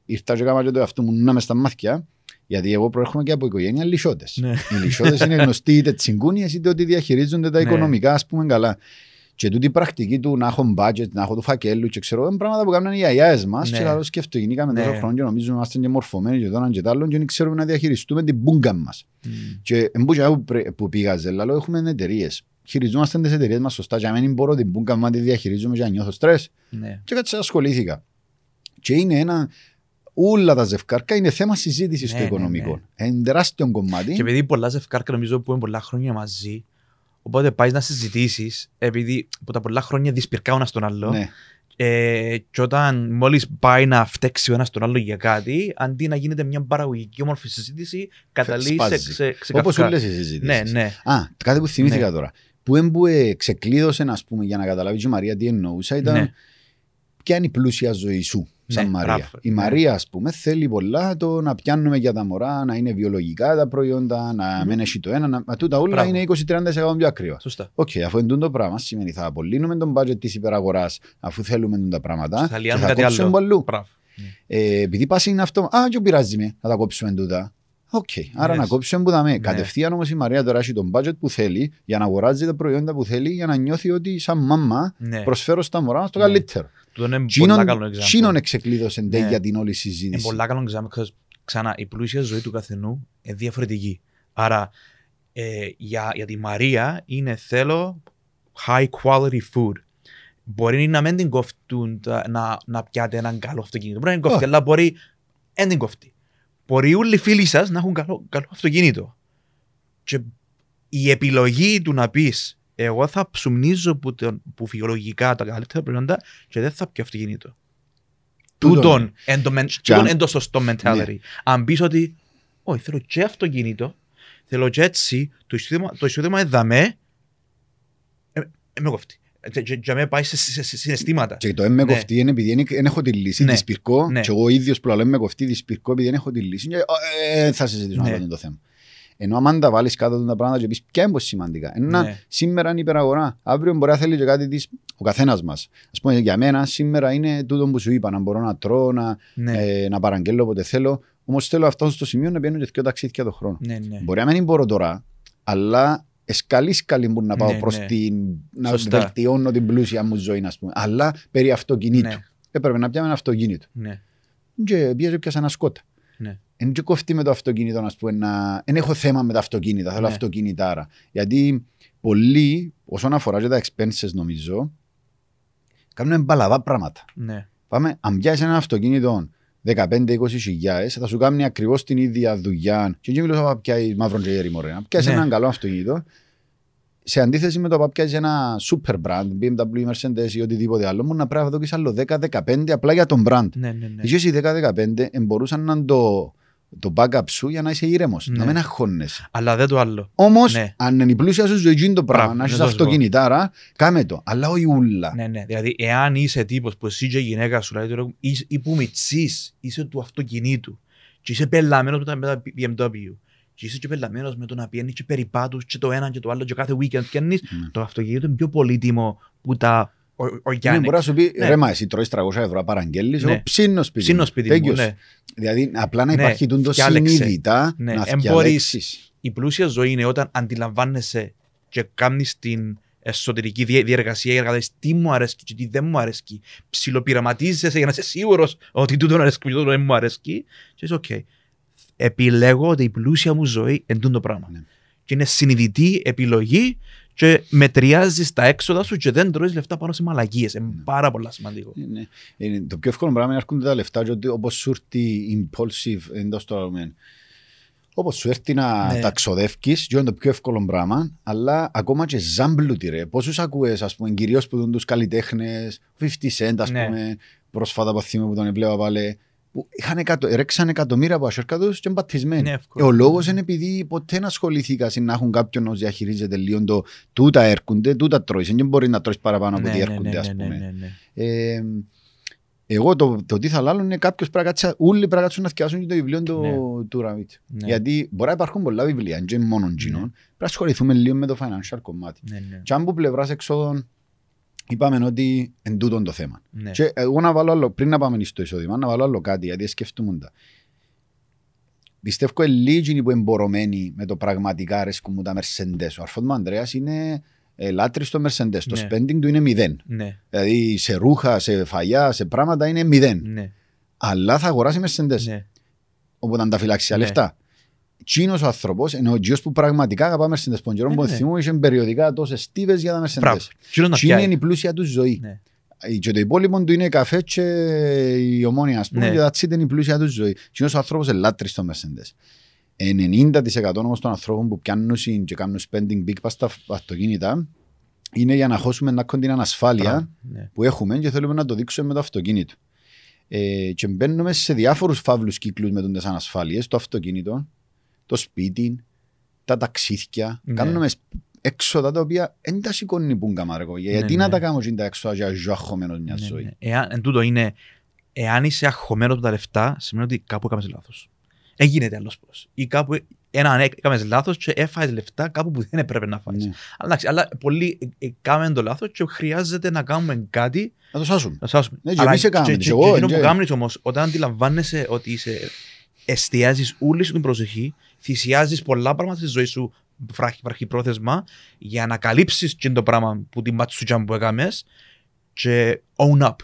ήρθα και έκανα και το εαυτό μου να με στα μάτια, γιατί εγώ προέρχομαι και από οικογένεια λυσότε. Ναι. Οι λυσότε είναι γνωστοί είτε τσιγκούνιε είτε ότι διαχειρίζονται τα Ναι. οικονομικά, ας πούμε, καλά. Και τούτη η πρακτική του να έχω budget, να έχω του φακέλου και ξέρω, είναι πράγματα που κάνουν οι γιαγιάε μας. Ναι. Και λαό σκέφτομαι, γεννήκαμε Ναι. τόσο χρόνο και νομίζουμε είμαστε και μορφωμένοι και τώρα και τ' άλλον και δεν ξέρουμε να διαχειριστούμε την μπούγκα μας. Μμ. Και εμπούτια που, πρέ- που πήγαζε, λαλό έχουμε εταιρείες. Χειριζόμαστε τις εταιρείες μας σωστά. Για να μην μπορώ την μπούγκα μα τη διαχειρίζομαι για να νιώθω στρε. Ναι. Και κάτι ασχολήθηκα. Και είναι ένα. Όλα τα ζευκάρκα είναι θέμα συζήτησης Ναι, στο ναι, οικονομικό. ναι. Είναι τεράστιο κομμάτι. Και επειδή πολλά ζευκάρκα νομίζω που είναι πολλά χρόνια μαζί, οπότε πάεις να συζητήσεις, επειδή από τα πολλά χρόνια δυσπυρκά ο ένα τον άλλο. Ναι. Ε, και όταν μόλις πάει να φταίξει ο ένας τον άλλο για κάτι, αντί να γίνεται μια παραγωγική όμορφη συζήτηση, καταλήγει σε, Σπάζει. σε, Όπως ξεκαυκά. όλε οι συζητήσει. Ναι, ναι. Α, κάτι που θυμήθηκα Ναι. τώρα. Που έμπουε ξεκλείδωσε, ας πούμε, για να καταλάβει και η Μαρία τι εννοούσα, ήταν Ναι. ποια είναι η πλούσια ζωή σου, σαν Ναι, Μαρία. μπράβο. Η Ναι. Μαρία, ας πούμε, θέλει πολλά το να πιάνουμε για τα μωρά, να είναι βιολογικά τα προϊόντα, να Μμμ. μην έχει το ένα. Να... Μα τούτα όλα Μπράβο. είναι 20-30% πιο ακριβά. Σωστά. Οκ, αφού είναι το πράγμα, σημαίνει θα απολύνουμε τον budget της υπεραγοράς αφού θέλουμε τούτα τα πράγματα. Θα και λιάνουμε θα κάτι κόψουμε άλλο. από αλλού. Μπράβο. Ε, επειδή πας είναι αυτό, Α, και πειράζει με να τα κόψουμε τούτα. Οκ, άρα Yes. να κόψουμε που δαμε. Ναι. Κατευθείαν όμως η Μαρία τώρα έχει τον budget που θέλει για να αγοράζει τα προϊόντα που θέλει για να νιώθει ότι σαν μάμα Ναι. προσφέρω στα μωρά στο Ναι. καλύτερο. Τούτο είναι Τσίνον- πολλά καλό example. Τσίνον εξεκλείδωσε Ναι. για την όλη Είναι συζήτηση. πολλά καλό example. because, Ξανά, η πλούσια ζωή του καθενού είναι διαφορετική. Άρα, ε, για, για τη Μαρία είναι θέλω high quality food. Μπορεί να μην την κοφτούν τα- να, να πιάτε έναν καλό αυτοκίνητο. Μπορεί να την κοφτεί, Oh. αλλά μπορεί δεν την κοφτεί. Μπορεί όλοι οι φίλοι σας να έχουν καλό, καλό αυτοκίνητο. Και η επιλογή του να πεις εγώ θα ψουμνίζω που, τον- που φυσιολογικά τα καλύτερα προϊόντα και δεν θα πιω αυτοκίνητο. Τούτον. Τούτον εν το, μεν- Και τούτον αν- εν το σωστό mentality. Αν πεις ότι Όχι, θέλω και αυτοκίνητο. Θέλω και έτσι. Το εισόδημα, το εισόδημα εδαμέ. Ε, ε, με κοφτεί. Ε, και- και- Και με πάει σε, σε, σε συναισθήματα. Και το έμε Ναι. κοφτεί είναι επειδή δεν έχω τη λύση. Ναι. Τη σπυρκό, Ναι. και εγώ ίδιος που λέω έμε κοφτεί τη σπυρκό επειδή δεν έχω τη λύση. Και, ε, ε, θα συζητήσουμε Ναι. αυτό το θέμα. Ενώ άμα τα βάλεις κάτω τα πράγματα και πεις ποια είναι πολύ σημαντικά. Ένα, Ναι. Σήμερα είναι υπεραγορά. Αύριο μπορεί να θέλει και κάτι της, ο καθένας μας. Α πούμε, για μένα σήμερα είναι τούτο που σου είπα. Να μπορώ να τρώω, να, Ναι, ε, να παραγγέλνω όποτε θέλω. Όμως θέλω αυτό στο σημείο να πιένω και δύο ταξίδια το χρόνο. ναι, ναι. Μπορεί να μην μπορώ τώρα, αλλά εσκαλή σκαλή που να πάω Ναι, προς ναι. την. να Σωστά. βελτιώνω την πλούσια μου ζωή, ας πούμε. Αλλά περί αυτοκινήτου. Ναι, Έπρεπε να πιάμε ένα αυτοκίνητο. ναι. Και πιέζω πιάσα ένα σκότα. Ναι. Εν και κοφτεί με το αυτοκίνητο, να πούμε, να... Εν έχω θέμα με τα αυτοκίνητα, θέλω Ναι. αυτοκίνητάρα. Γιατί πολλοί, όσον αφορά και τα expenses νομίζω, κάνουν μπαλαβά πράγματα. ναι. Πάμε, αν πιάσεις ένα αυτοκίνητο 15-20 χιλιάδες, θα σου κάνει ακριβώς την ίδια δουλειά. Και δεν μιλώ να πιάσει μαύρο τζέρι, μωρέ. Να πιάσεις Ναι. έναν καλό αυτοκίνητο. Σε αντίθεση με το να πιάσεις ένα super brand, BMW, Mercedes ή οτιδήποτε άλλο, μου να πρέπει να δώσει άλλο 10-15 απλά για τον brand. Ναι, ναι, ναι. Εσύ οι 10-15 μπορούσαν να είναι το, το backup σου για να είσαι ήρεμος, Ναι. να μην αγχώνεσαι. Αλλά δεν το άλλο. Όμως, Ναι. αν είναι η πλούσια σου ζωή είναι το πράγμα, Μπράβο, να έχεις να το σου πω. αυτοκινητάρα, κάμε το. Αλλά όχι ούλα. Ναι, ναι. Δηλαδή, εάν είσαι τύπος που εσύ και η γυναίκα σου, δηλαδή, τώρα, είσαι- ή που μητσεί, είσαι του αυτοκινήτου, και είσαι πελαμένος με τα BMW, και είσαι και πελαμένος με το να πιένεις και περιπάτους, και το ένα και το άλλο, και κάθε weekend πιένεις, Ναι. το αυτοκίνητο είναι πιο πολύτιμο που τα ο- Ναι, organic. μπορεί να σου πει, Ναι. ρε μα εσύ τρώεις 300 ευρώ παραγγέλνεις, Ναι. εγώ ψήνω σπίτι Ψήνω μου. σπίτι μου. Τέλειος. Ναι. Δηλαδή απλά να Ναι, υπάρχει τούτο φτιάλεξε. συνειδητά Ναι, να εν φτιαλέξεις. Η πλούσια ζωή είναι όταν αντιλαμβάνεσαι και κάνεις την εσωτερική διε- διεργασία για να καταλάβεις τι μου αρέσει και τι δεν μου αρέσει. Ψιλοπειραματίζεσαι για να είσαι σίγουρος ότι τούτο αρέσει και τούτο δεν μου αρέσει. Και είσαι οκ. Επιλέγω ότι η πλούσια μου ζωή είναι τούτο πράγμα. Ναι. Και είναι συνειδητή επιλογή και μετριάζεις τα έξοδα σου και δεν τρώεις λεφτά πάνω σε μαλακίες. Είναι Ναι. πάρα πολύ σημαντικό. Ναι. Είναι το πιο εύκολο πράγμα είναι να έρχονται τα λεφτά και ότι όπως σου έρθει impulsive εν τούτο το argument. Όπως σου έρθει να Ναι. τα ξοδεύκεις, και είναι το πιο εύκολο πράγμα, αλλά ακόμα και ζάμπλουτοι ρε. Πόσους ακούες, ας πούμε, κυρίως που τούτους καλλιτέχνες, 50 Cent, ας Ναι. πούμε, πρόσφατα από θυμό που τον έβλεπα πάλι, που είχαν εκατο, ρέξαν εκατομμύρια από ασέρκα τους και είναι πατισμένοι. Είναι Ε, εύκολο. ο λόγος είναι επειδή ποτέ δεν ασχολήθηκα να έχουν κάποιον να διαχειρίζεται λίγο το τούτα έρχονται, τούτα τρώεις. Δεν μπορεί να τρώεις παραπάνω από Ναι, ό,τι ναι, έρχονται, ναι, ας ναι, πούμε. ναι, ναι. Ε, εγώ το, το τι θα λάλλω είναι κάποιος πρέπει να κάτσει, όλοι πρέπει να κάτσουν να θυκιάσουν και το βιβλίο του, Ναι. του Ραμίτ. Ναι. Γιατί μπορεί να υπάρχουν πολλά βιβλία, δεν είναι μόνο τζινόν. Ναι. Πρέπει να ασχοληθούμε λίγο με το financial κομμάτι. Ναι, ναι, Και αν από πλευράς εξόδων είπαμε ότι εν τούτον το θέμα. ναι. Και εγώ να βάλω άλλο, πριν να πάμε στο εισόδημα, να βάλω άλλο κάτι, γιατί σκεφτούμε τα. Πιστεύω λίγοι που εμπορωμένοι με το πραγματικά αρέσκουν μου τα Mercedes. Ο αρφός μου Ανδρέας είναι ε, λάτρης στο Mercedes. Το Ναι. spending του είναι μηδέν. Ναι, Δηλαδή σε ρούχα, σε φαγιά, σε πράγματα είναι μηδέν. ναι, Αλλά θα αγοράσει Mercedes. ναι. Οπότε αν τα φυλάξει τα Ναι. λεφτά. Τσίνος ο άνθρωπος, ενώ ο Τζιος που πραγματικά αγαπά Mercedes. Πον Ναι, που ναι. θυμού είχε περιοδικά τόσες στίβες για τα Mercedes. Μπράβο. Τσίνος να Τι είναι πιάει. η πλούσια του ζωή. Ναι. Και το υπόλοιπο του είναι καφέ και η ομόνια, ας πούμε, Ναι. και τα είναι η πλούσια του ζωή. Και ο άνθρωπος είναι λάτρης στο Mercedes. 90% όμως των ανθρώπων που πιάνουν συν και κάνουν spending big πας στα αυτοκίνητα είναι για να χώσουμε να έχουν την ανασφάλεια Μπράβο. Ναι. που έχουμε και θέλουμε να το δείξουμε με το αυτοκίνητο. Ε, και μπαίνουμε σε διάφορους φαύλους κύκλους με τις ανασφάλειες, το αυτοκίνητο, το σπίτι, τα ταξίδια. Ναι. Κάνουμε έξοδα τα οποία δεν τα σηκώνει που καμάρκο. Γιατί Ναι, να ναι. τα κάνουμε τα έξοδα για ζω αγχωμένος μιας Ναι, ζωής. ναι. Εάν, εν τούτο είναι, εάν είσαι αγχωμένο από τα λεφτά, σημαίνει ότι κάπου έκαμες λάθος. Έγινε άλλος πώς. Ή κάπου έναν έκαμες λάθος και έφαγες λεφτά κάπου που δεν έπρεπε να φάει. Ναι. Αλλά, εντάξει, αλλά πολλοί έκαμε το λάθος και χρειάζεται να κάνουμε κάτι Να το σάσουμε. να σάσουμε. Ναι, και Αλλά εμείς έκαναμε, και- και και- εγώ, και εκείνο και- που κάνεις όμως, όταν αντιλαμβάνεσαι ότι είσαι, εστιάζεις όλη σου την προσοχή, θυσιάζεις πολλά πράγματα στη ζωή σου βράχη, βραχυπρόθεσμα για να καλύψεις και το πράγμα που την ματσούτσα που έκαμες και own up.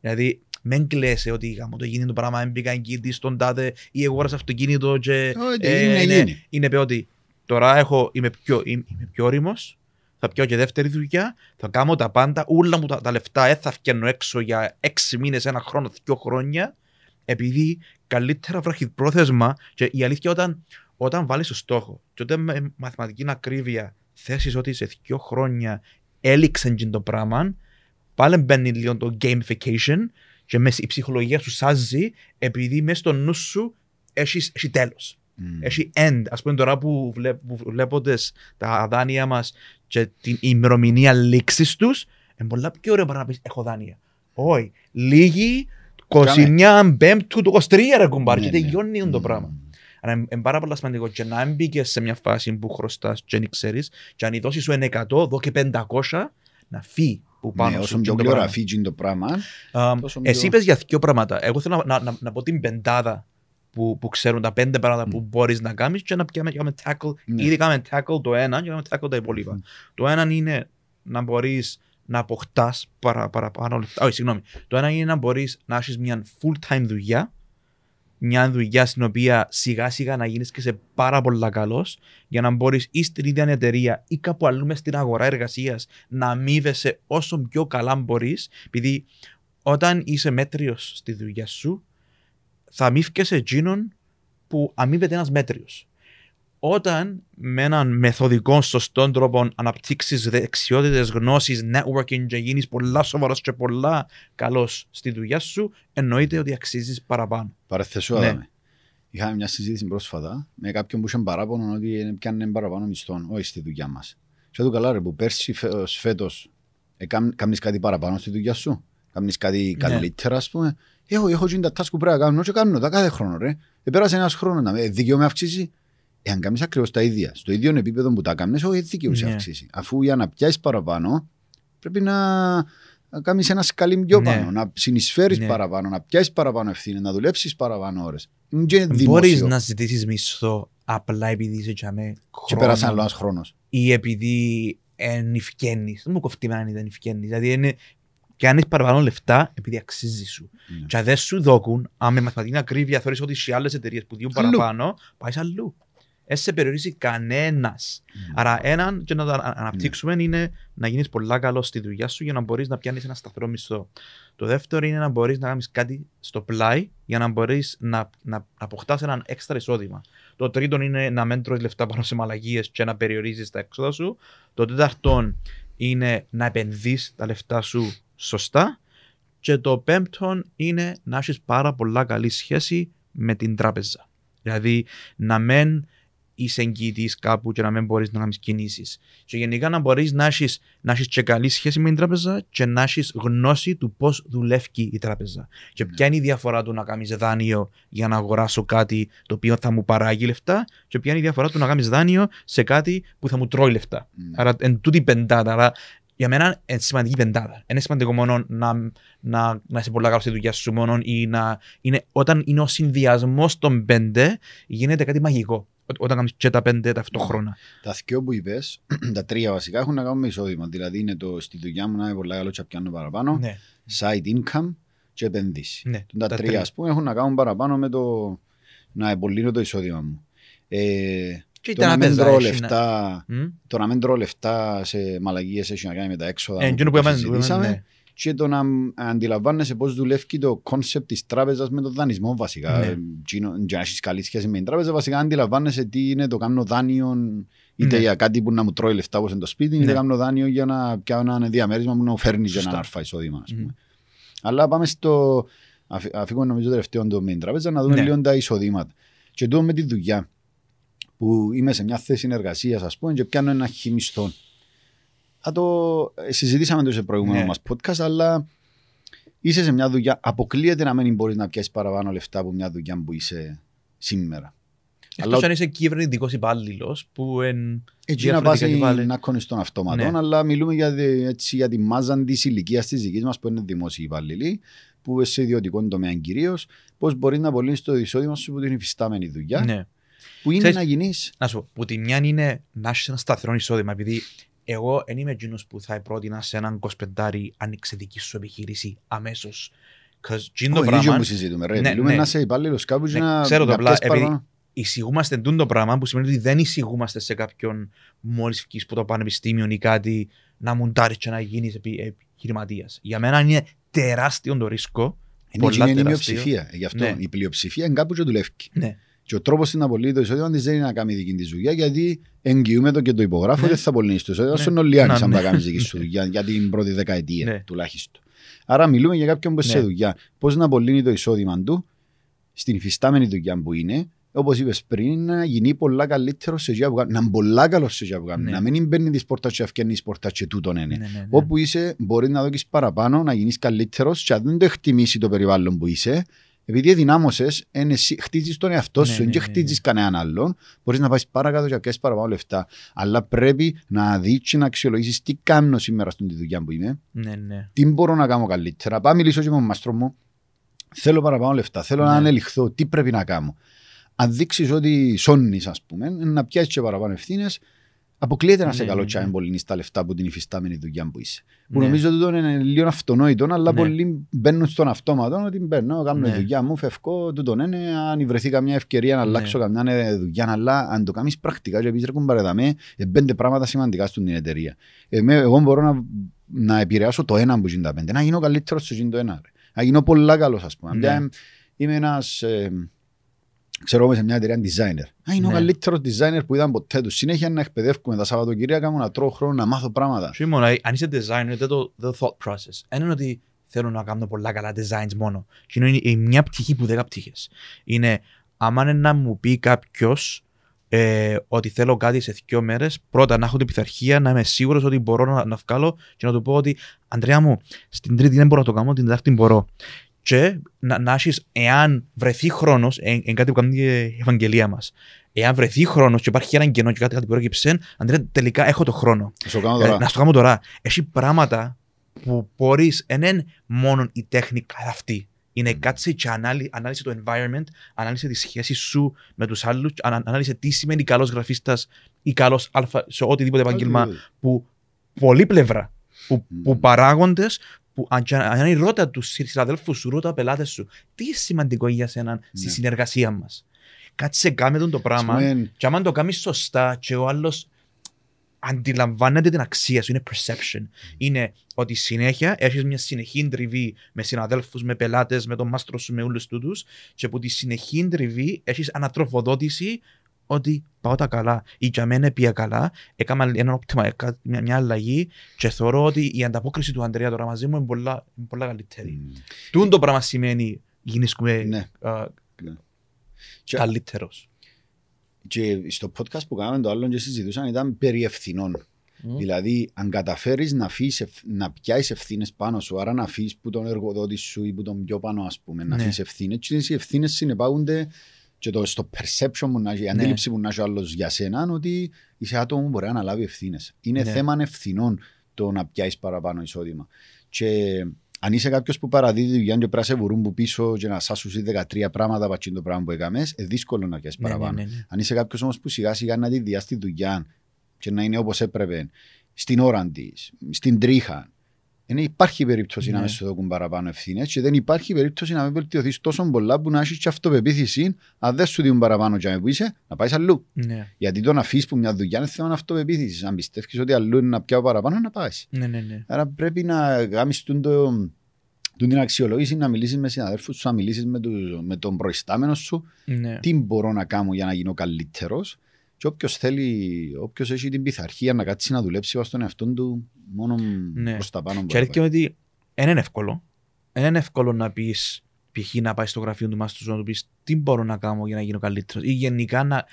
Δηλαδή, μην κλαίσαι ότι γάμο το γίνει το πράγμα, έμπηκα εγκύτη στον τάδε ή εγώ αγόρασα αυτοκίνητο και Όχι, ε, είναι ναι, γίνει. είναι πει ότι τώρα έχω, είμαι πιο, είμαι, είμαι πιο όριμος, θα πιω και δεύτερη δουλειά, θα κάνω τα πάντα, όλα μου τα, τα λεφτά ε, θα φτιάχνω έξω για έξι μήνες, ένα χρόνο, δύο χρόνια, επειδή καλύτερα βραχυπρόθεσμα και η αλήθεια όταν, όταν βάλεις το στόχο και όταν με μαθηματική ακρίβεια θέσεις ότι σε δύο χρόνια έληξε και το πράγμα, πάλι μπαίνει λίγο το gamification και μέσα η ψυχολογία σου σάζει επειδή μέσα στο νου σου έχεις, έχει τέλος. Μμ. Έχει end. Ας πούμε τώρα που, βλέ, που βλέπω τις, τα δάνεια μας και την ημερομηνία λήξης τους, είναι πολλά πιο ωραίο παρά να πεις έχω δάνεια. Όχι. Λίγοι 29 Πέμπτου του 23 ρε κουμπάρ και Ναι, ναι. τελειώνει το Μμ. πράγμα. Άρα είναι είναι πάρα πολύ σημαντικό και να μπήκες σε μια φάση που χρωστάς και δεν ξέρεις και αν η δόση σου είναι 100, δω και 500 να φύγει που πάνω Ναι, σου. όσο και πιο το πράγμα. γλυόρα φύγει το πράγμα, Αμ, τόσο πιο- Εσύ είπες για δύο πράγματα. Εγώ θέλω να, να, να, να πω την πεντάδα που, που ξέρουν τα πέντε πράγματα που Μμ. μπορείς να κάνεις και να πιάμε, κάνουμε tackle. Ναι. Ήδη κάνουμε tackle το ένα και κάνουμε tackle τα υπόλοιπα. Μμ. Το ένα είναι να μπορείς να αποκτάς παρα, παραπάνω λεφτά. Όχι, συγγνώμη. Το ένα είναι να μπορείς να έχεις μια full-time δουλειά μια δουλειά στην οποία σιγά σιγά να γίνεις και σε πάρα πολλά καλός για να μπορείς ή στην ίδια εταιρεία ή κάπου αλλού μες στην αγορά εργασίας να αμείβεσαι όσο πιο καλά μπορείς επειδή όταν είσαι μέτριος στη δουλειά σου θα αμείβκεσαι εκείνον που αμείβεται ένας μέτριος. Όταν με έναν μεθοδικό, σωστό τρόπο αναπτύξεις δεξιότητες, γνώσεις, networking και γίνεις πολλά σοβαρός και πολλά καλός στη δουλειά σου, εννοείται ότι αξίζεις παραπάνω. παρεθέσω Ναι. ναι. Είχαμε μια συζήτηση πρόσφατα με κάποιον που είχε παράπονο ότι πιάνε παραπάνω μισθών, όχι στη δουλειά μας. Και του καλά, ρε, που πέρσι φέτος κάνει κάτι παραπάνω στη δουλειά σου; Κάνει κάτι Ναι. καλύτερα, ας πούμε; Έχω, έχω γίνει τα task που πρέπει να κάνω και κάνω τα κάθε χρόνο, ρε. Ε, πέρασε ένας χρόνος να με δίκαιο με αυξήσει; Εάν κάνεις ακριβώς τα ίδια, στο ίδιο επίπεδο που τα κάνει, όχι δίκαιο σε Ναι. αυξήσει. Αφού για να πιάσεις παραπάνω, πρέπει να, να κάνεις ένας σκαλί πιο Ναι. πάνω, να συνεισφέρεις Ναι. παραπάνω, να πιάσεις παραπάνω ευθύνη, να δουλέψεις παραπάνω ώρες. Είναι και Μπορείς δημόσιο. να ζητήσεις μισθό απλά επειδή είσαι τζαμέ Και πέρασε άλλο ένας χρόνος. ή επειδή εν ευκαινείς. Δεν μου κοφτεί εμένα αν δεν ευκαινείς. Δηλαδή είναι και αν έχεις παραπάνω λεφτά επειδή αξίζει σου. Ναι. Και αν δεν σου δώκουν, αν με μαθηματική ακρίβεια θεωρείς ότι σε άλλες εταιρείες που διούν Αλλού. παραπάνω, πάεις αλλού. Δεν σε περιορίζει κανένας. Άρα έναν και να το ανα- αναπτύξουμε είναι να γίνεις πολλά καλό στη δουλειά σου για να μπορείς να πιάνεις ένα σταθερό μισθό. Το δεύτερο είναι να μπορείς να κάνεις κάτι στο πλάι για να μπορείς να, να, να αποκτάς έναν έξτρα εισόδημα. Το τρίτο είναι να μην τρώεις λεφτά πάνω σε μαλαγίες και να περιορίζεις τα έξοδα σου. Το τέταρτο είναι να επενδύσεις τα λεφτά σου σωστά. Και το πέμπτο είναι να έχεις πάρα πολλά καλή σχέση με την τράπεζα. Δηλαδή να μην είσαι εγγυητής κάπου και να μην μπορείς να κάνεις κινήσεις. Και γενικά να μπορείς να έχεις, να έχεις και καλή σχέση με την τράπεζα και να έχεις γνώση του πώς δουλεύει η τράπεζα. Και ποια είναι η διαφορά του να κάνεις δάνειο για να αγοράσω κάτι το οποίο θα μου παράγει λεφτά και ποια είναι η διαφορά του να κάνεις δάνειο σε κάτι που θα μου τρώει λεφτά. Ναι. Άρα εν τούτη πεντάδα. Άρα για μένα είναι σημαντική πεντάδα. Δεν είναι σημαντικό μόνο να, να, να είσαι πολλά καλός στη δουλειά σου μόνο ή να είναι, όταν είναι ο συνδυασμός των πέντε γίνεται κάτι μαγικό. Ό- Όταν κάνεις και τα πέντε ταυτόχρονα. Τα δυο που είπες, [clears throat] τα τρία βασικά έχουν να κάνουν με εισόδημα. Δηλαδή είναι το στη δουλειά μου να είμαι πολλά καλό και να πιάνω παραπάνω, Ναι. side income και επενδύσεις. Ναι, Τα, τα τρία, τρία. ας πούμε, έχουν να κάνουν παραπάνω με το να επολύνω το εισόδημα μου. Ε, Και η το να μην τράπεζα τρώω έχει να- λεφτά, Μμ. το να μην τρώω λεφτά σε μαλλαγίες έχει να κάνει με τα έξοδα Ε, μου εκείνο που που το είπαμε, που είπαμε, συζητήσαμε ναι. Και το να αντιλαμβάνεσαι πώς δουλεύει το κόνσεπτ της τράπεζας με τον δανεισμό βασικά. Ναι. Ε, τζίνο- Για να έχεις καλή σχέση με την τράπεζα βασικά αντιλαμβάνεσαι τι είναι το κάνω δάνειο είτε Ναι. για κάτι που να μου τρώει λεφτά όπως είναι το σπίτι είτε Ναι. κάνω δάνειο για να πιάνω ένα διαμέρισμα που να μου φέρνει για Σωστά. ένα αρφα εισόδημα. ας πούμε. Μμμ. Αλλά πάμε στο. αφ- Αφήγουμε νομίζω τελευταίο το με την τράπεζα να δούμε Ναι. λίγο τα εισοδήματα. Και τούτο με τη δουλειά που είμαι σε μια θέση εργασία, ας πούμε, και πιάνω ένα χιμιστό. Θα το ε, συζητήσαμε το σε προηγούμενο Ναι. μας podcast, αλλά είσαι σε μια δουλειά. Αποκλείεται να μην μπορείς να πιάσεις παραπάνω λεφτά από μια δουλειά που είσαι σήμερα. Εκτός Αλλά- αν είσαι κυβερνητικός υπάλληλος που εν... Έτσι να Διαφορετικά πάσει και πάλι. να κόνει στον αυτόματο, Ναι. αλλά μιλούμε για, τη- έτσι, για τη μάζα της ηλικίας της δικής μας που είναι δημόσιοι υπάλληλοι, που σε ιδιωτικό τομέα κυρίως, πώς μπορείς να απολύσει το εισόδημα σου από την υφιστάμενη δουλειά, Ναι. που είναι Ξέρεις- να γίνεις. Να σου πω, που τη μια είναι να έχεις ένα σταθερό εισόδημα, επειδή εγώ δεν είμαι εκείνος που θα πρότεινα σε έναν 25 ανοίξει δική σου επιχείρηση αμέσως. Cause τζιν το Όχι, ίδιο πράγμα, που συζητούμε. Ρε. Ναι, μιλούμε ναι. να είσαι υπάλληλος κάπου και Ναι, να, ξέρω το να απλά, πιάσεις επειδή- παραπάνω. εισηγούμαστε εντούν το πράγμα που σημαίνει ότι δεν εισηγούμαστε σε κάποιον μόλις βγεις από το πανεπιστήμιο ή κάτι να μουντάρεις και να γίνεις επιχειρηματίας. Για μένα είναι τεράστιο το ρίσκο. Είναι, πολλά είναι η τεράστιο. μειοψηφία. Γι' αυτό Ναι. η πλειοψηφία είναι κάπου και δουλεύει. Ναι. Και ο τρόπος να απολύει το εισόδημα της δεν είναι να κάνει δική της δουλειά, γιατί εγγυούμε το και το υπογράφω Ναι. δεν θα απολύσει το εισόδημα. Ναι. Στον Ολιάννη, Να, αν ναι. τα κάνει δική σου δουλειά, για την πρώτη δεκαετία Ναι. τουλάχιστον. Άρα μιλούμε για κάποιον που είναι σε Ναι. δουλειά. Πώς να απολύνει το εισόδημα του στην υφιστάμενη δουλειά που είναι, όπως είπες πριν, να γίνει πολλά καλύτερος σε εκείνα που κάνει. Να είναι πολλά καλός σε εκείνα που κάνει. Ναι. Να μην μπαίνει της πόρτας και αυκένει της πόρτας και τούτον είναι. Ναι, ναι, ναι. Όπου είσαι, μπορεί να δώσεις παραπάνω, να γίνεις καλύτερος και αν δεν το εκτιμήσει το περιβάλλον που είσαι, επειδή δυνάμωσες, χτίζεις τον εαυτό Ναι, σου ναι, και ναι, χτίζεις κανέναν άλλον, μπορείς να πάει παρακάτω και να πιάσεις παραπάνω λεφτά. Αλλά πρέπει να δεις και να αξιολογήσεις τι κάνω σήμερα στην δουλειά που είμαι, Ναι, ναι. τι μπορώ να κάνω καλύτερα. Πάω μιλήσω και με τον μαστρό μου. Θέλω παραπάνω λεφτά. Θέλω να Ναι. ανελιχθώ. Τι πρέπει να κάνω. Αν δείξεις ότι σώνεις, ας πούμε, να πιάσεις και παραπάνω ευθύνες, αποκλείεται να Ναι, σε καλό ναι, τσάι ναι. πολύ τα λεφτά από την υφιστάμενη δουλειά που είσαι. Που Ναι. νομίζω ότι τώρα είναι λίγο αυτονόητο, αλλά Ναι. πολλοί μπαίνουν στον αυτόματο ότι μπαίνω, κάνω Ναι. τη δουλειά μου, φεύγω, τούτο είναι. Αν βρεθεί καμιά ευκαιρία να Ναι. αλλάξω καμιά δουλειά, αλλά αν το κάνεις πρακτικά, και επειδή ρε κουμπαρεδαμέ, ε, πέντε πράγματα σημαντικά στην εταιρεία. Εμέ, εγώ μπορώ να, να επηρεάσω το ένα που είναι τα πέντε, να γίνω καλύτερος στο γίνει το ένα. Ρε. Να γίνω πολλά καλός, ας πούμε. Ναι. Πια, Είμαι ένας. Ε, ξέρω εγώ σε μια εταιρεία designer. Να γίνω ο Ναι. καλύτερος designer που είδαν ποτέ του. Συνέχεια να εκπαιδεύουμε τα Σαββατοκυριακά μου να τρώω χρόνο να μάθω πράγματα. Και μόνο, αν είσαι designer, δεν το, το thought process. Δεν είναι ότι θέλω να κάνω πολλά καλά designs μόνο. Και είναι η μια πτυχή που δέκα πτυχές. Είναι, άμα είναι να μου πει κάποιος ε, ότι θέλω κάτι σε δύο μέρες, πρώτα να έχω την πειθαρχία, να είμαι σίγουρος ότι μπορώ να, να βγάλω και να του πω ότι Αντρέα μου, στην Τρίτη δεν μπορώ να το κάνω, την Τετάρτη μπορώ. Και να, να έχεις, εάν βρεθεί χρόνος, εν, εν κάτι που κάνει η Ευαγγελία μας, εάν βρεθεί χρόνος και υπάρχει ένα κενό και κάτι, κάτι που έρχεται, Αντρέα, τελικά έχω το χρόνο. Να σου κάνω Ε, τώρα. να στο κάνω τώρα. Έχει πράγματα που μπορείς, δεν είναι μόνο η τέχνη καθ' αυτή. Είναι Mm. κάτσε και ανάλυ, ανάλυσε το environment, ανάλυσε τη σχέση σου με τους άλλους, ανάλυσε τι σημαίνει καλός γραφίστας ή καλός αλφα σε οτιδήποτε επάγγελμα που πολλή πλευρά. Που, Mm. που παράγοντες, που αν, και αν είναι ρώτα του συναδέλφου σου, ρώτα πελάτες σου, τι είναι σημαντικό για σένα στη Ναι. συνεργασία μας; Κάτσε κάμε τον το Ας πράγμα. πούμε, Και άμα το κάνεις σωστά και ο άλλος αντιλαμβάνεται την αξία σου, είναι perception. Είναι ότι συνέχεια έχεις μια συνεχή τριβή με συναδέλφους, με πελάτες, με τον μάστρο σου, με όλους τούτους, και από τη συνεχή τριβή έχεις ανατροφοδότηση ότι πάω τα καλά. Ή για μένα πήγα καλά, έκανα ένα optima, έκα- μια, μια αλλαγή και θεωρώ ότι η ανταπόκριση του Αντρέα τώρα μαζί μου είναι πολλά, είναι πολλά καλύτερη. μ, Τούν το πράγμα σημαίνει γίνεσαι Ναι. Και- καλύτερος. Και στο podcast που κάναμε το άλλο και συζητούσαν ήταν περί ευθυνών. Δηλαδή, αν καταφέρεις να, αφήσεις ευ- να πιάσεις ευθύνες πάνω σου, άρα να αφήσεις που τον εργοδότη σου ή που τον πιο πάνω, ας πούμε, να Ναι. αφήσεις ευθύνες, και οι ευθύνες συνεπάγονται και το, στο perception που να έχει, η Ναι. αντίληψη που να έχει ο άλλος για σένα, ότι είσαι άτομο που μπορεί να αναλάβει ευθύνες. Είναι Ναι. θέμα θέμα ευθυνών το να πιάσεις παραπάνω εισόδημα. Και αν είσαι κάποιος που παραδίδει δουλειά και πρέπει να σε βουρούν που πίσω και να σάσουν 13 πράγματα πατσίν το πράγμα που έκαμες, είναι δύσκολο να πιάσεις Ναι, ναι, παραπάνω. ναι, ναι. Αν είσαι κάποιος όμως που σιγά σιγά να τη διάσει τη δουλειά και να είναι όπως έπρεπε, στην ώρα της, στην τρίχα, δεν υπάρχει περίπτωση να Ναι. μες σου δώσουν παραπάνω ευθύνες και δεν υπάρχει περίπτωση να με βελτιωθείς τόσο πολλά που να έχεις και αυτοπεποίθηση. Αν δεν σου δίνουν παραπάνω για που είσαι, να πάεις αλλού. Ναι, Γιατί το να αφήσεις που μια δουλειά είναι θέμα αυτοπεποίθησης. Αν πιστεύεις ότι αλλού είναι να πιάω παραπάνω, να πάεις. ναι, ναι, ναι. Άρα πρέπει να κάνεις το, την αξιολόγηση, να μιλήσεις με συναδέλφους σου, να μιλήσεις με, του- με τον προϊστάμενο σου, ναι. τι μπορώ να κάνω για να γίνω καλύτερος. Και όποιος θέλει, όποιος έχει την πειθαρχία να κάτσει να δουλέψει βάσει τον εαυτό του, μόνο Ναι. προς τα πάνω Και μπορεί. αλήθεια είναι ότι δεν είναι εύκολο. Δεν είναι εύκολο να πεις π.χ. να πάεις στο γραφείο του μάστρου σου να του πεις τι μπορώ να κάνω για να γίνω καλύτερος. Ή γενικά να.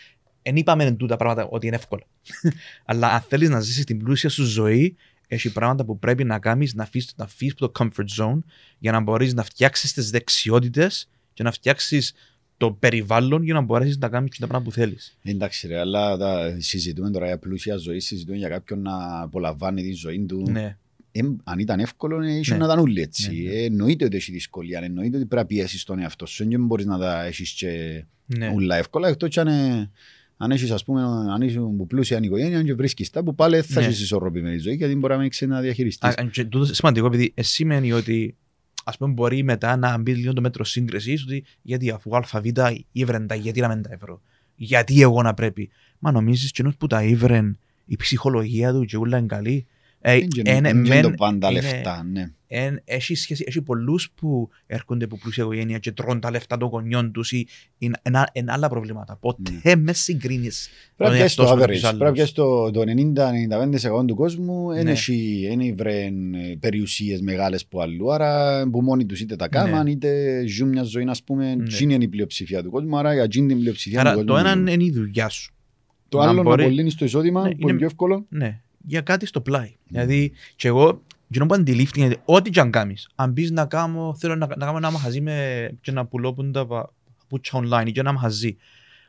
Δεν είπαμε τούτα πράγματα ότι είναι εύκολα. [laughs] Αλλά αν θέλεις να ζήσεις την πλούσια σου ζωή, έχει πράγματα που πρέπει να κάνεις, να φύγει να φύγεις από το comfort zone για να μπορείς να φτιάξεις τις δεξιότητες και να φτιάξεις το περιβάλλον για να μπορέσεις να κάνεις τα πράγματα που θέλεις. Εντάξει, ρε, αλλά τα, συζητούμε τώρα για πλούσια ζωή, συζητούμε για κάποιον να απολαμβάνει τη ζωή του. Ναι, Ε, αν ήταν εύκολο, ε, ίσως Ναι. να ήταν όλοι έτσι. Ναι, ναι. Ε, εννοείται ότι έχει δυσκολία, εννοείται ότι πρέπει να πιέσεις τον εαυτό σου. Δεν μπορείς να τα έχεις και ναι. όλα εύκολα. Εκτός αν, ε, αν έχεις, ας πούμε, αν είσαι που πλούσια οικογένεια και βρίσκεις τα που πάλι θα Ναι. έχει ισορροπημένη ζωή, γιατί μπορεί να μην ξέρεις να διαχειριστείς. Α, και τούτο είναι σημαντικό επειδή ε, σημαίνει ότι ας πούμε μπορεί μετά να μπει λίγο το μέτρο σύγκρισης ότι γιατί αφού ΑΒ ήβρεν τα γιατί να μην τα ευρώ. Γιατί εγώ να πρέπει. Μα νομίζεις και που τα ήβρεν η ψυχολογία του και όλα είναι καλή. Ε, Δεν ε, είναι ναι, δεν είναι το μεν- πάντα είναι- λεφτά, ναι. εν- έχει, σχέση, έχει πολλούς που έρχονται από πλούσια οικογένεια και τρώνε τα λεφτά των γονιών τους ή είναι, είναι, είναι άλλα προβλήματα. Ποτέ μες συγκρίνεις Πρέπει να τον πιάσεις εαυτό το σου με τους average. άλλους. Πρέπει να πιάσεις το, το 90-95% του κόσμου Ναι. δεν έχει δεν βρε περιουσίες μεγάλες που αλλού. Άρα που μόνοι τους είτε τα κάμαν είτε ζουν μια ζωή, ας πούμε, Ναι. εκείνη είναι η πλειοψηφία του κόσμου. Άρα για εκείνη την πλειοψηφία του Άρα κόσμου. το ένα μιλούμε. είναι η δουλειά σου. Το να άλλο να μπορεί- απολύνεις το εισόδημα Ναι, που είναι είναι- πιο εύκολο. Ναι, για κάτι στο πλάι. Δηλαδή, και εγώ, εκείνο που αντιλήφθηκα είναι ό,τι και αν κάνεις. Αν πεις να κάνω, θέλω να, να κάνω ένα μαχαζί με, και να πουλώ που τα πα- παπούτσια online ή και ένα μαχαζί.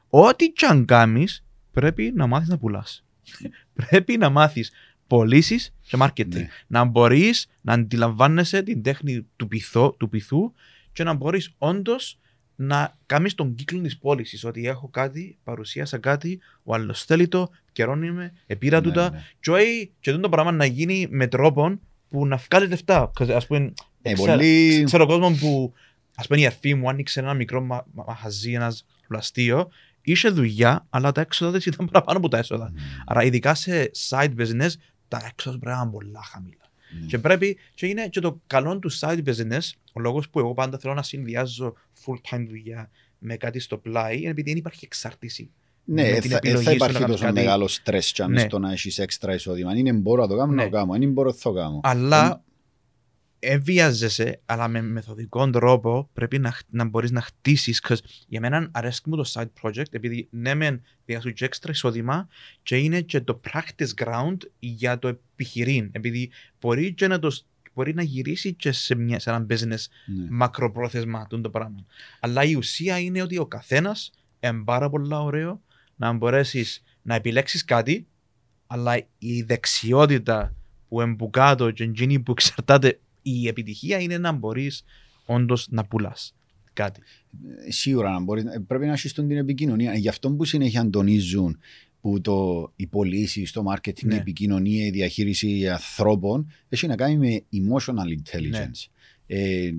Ό,τι και αν κάνεις, πρέπει να μάθεις να πουλάς. [laughs] πρέπει να μάθεις πωλήσεις και marketing. Ναι. Να μπορείς να αντιλαμβάνεσαι την τέχνη του, πειθό, του πειθού και να μπορείς όντως να κάνεις τον κύκλο της πώλησης. Ότι έχω κάτι, παρουσίασα κάτι, ο άλλος θέλει το, καιρώνει με, επήρα του Ναι, τα, ναι. και όχι και αυτό το πράγμα να γίνει με τρόπο που να βγάλει λεφτά. Ας πούμε, Ε, ξέρω, πολύ- ξέρω κόσμος που, ας πούμε η αρφή μου άνοιξε ένα μικρό μα, μα- μαχαζί, ένας πλαστείο, είχε δουλειά, αλλά τα έξοδα της ήταν παραπάνω από τα έσοδα. Μμ, Άρα ειδικά σε side business, τα έξοδα πρέπει να είναι πολλά χαμηλά. Ναι. Και πρέπει, και είναι και το καλό του side business, ο λόγος που εγώ πάντα θέλω να συνδυάζω full time δουλειά με κάτι στο πλάι, είναι επειδή δεν υπάρχει εξάρτηση. Ναι, με ε, την θα, ε, επιλογή θα σου υπάρχει να κάνεις τόσο κάτι. μεγάλο στρες και Ναι. στο να έχεις έξτρα εισόδημα. Αν είναι μπορώ να το κάνω, να Ναι. το κάνω. Αν είναι μπορώ, θα το κάνω. Αλλά εβιάζεσαι, αλλά με μεθοδικό τρόπο πρέπει να, χ- να μπορείς να χτίσεις. 'cause για μένα αρέσει μου το side project, επειδή ναι μεν διάσου και έξτρα εισόδημα και είναι και το practice ground για το επιχειρήν. Επειδή μπορεί, και να, το, σ- μπορεί να γυρίσει και σε, μια, σε ένα business Ναι. μακροπρόθεσμα τούτο το πράγμα. Αλλά η ουσία είναι ότι ο καθένας είναι πάρα πολύ ωραίο να μπορέσεις να επιλέξεις κάτι, αλλά η δεξιότητα που εμπουκάτω και εκείνη που εξαρτάται η επιτυχία είναι να μπορείς όντως να πουλάς κάτι. Ε, Σίγουρα να μπορείς, ε, πρέπει να έχεις τον την επικοινωνία. Ε, Γι' αυτό που συνέχεια τονίζουν που το, οι πωλήσει, το marketing, Ναι. η επικοινωνία, η διαχείριση ανθρώπων έχει να κάνει με emotional intelligence. Ε,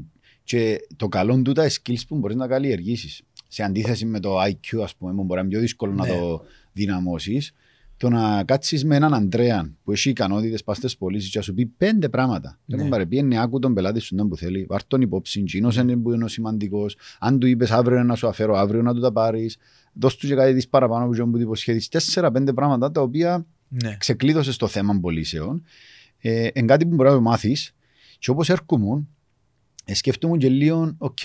και το καλό του τα skills που μπορείς να καλλιεργήσεις. Σε αντίθεση με το IQ, ας πούμε, που μπορεί να είναι πιο δύσκολο Ναι. να το δυναμώσεις, το να κάτσεις με έναν Αντρέα που έχει ικανότητες πας στις πωλήσεις και να σου πει πέντε πράγματα. Ναι. Ναι. Τον παρεπίενε, άκου τον πελάτη σου τον που θέλει, βάρ' τον υπόψη, κοινός είναι που είναι ο σημαντικός. Αν του είπες αύριο να σου αφαίρω, αύριο να του τα πάρεις, δώσ' του και κάτι της παραπάνω που τον που του υποσχέδεις. Τέσσερα-πέντε πράγματα τα οποία Ναι. ξεκλείδωσες το θέμα πωλήσεων. Ε, εν κάτι που μπορεί να το μάθεις. Και όπως έρχομαι, ε, σκεφτούμε και λίγο, οκ,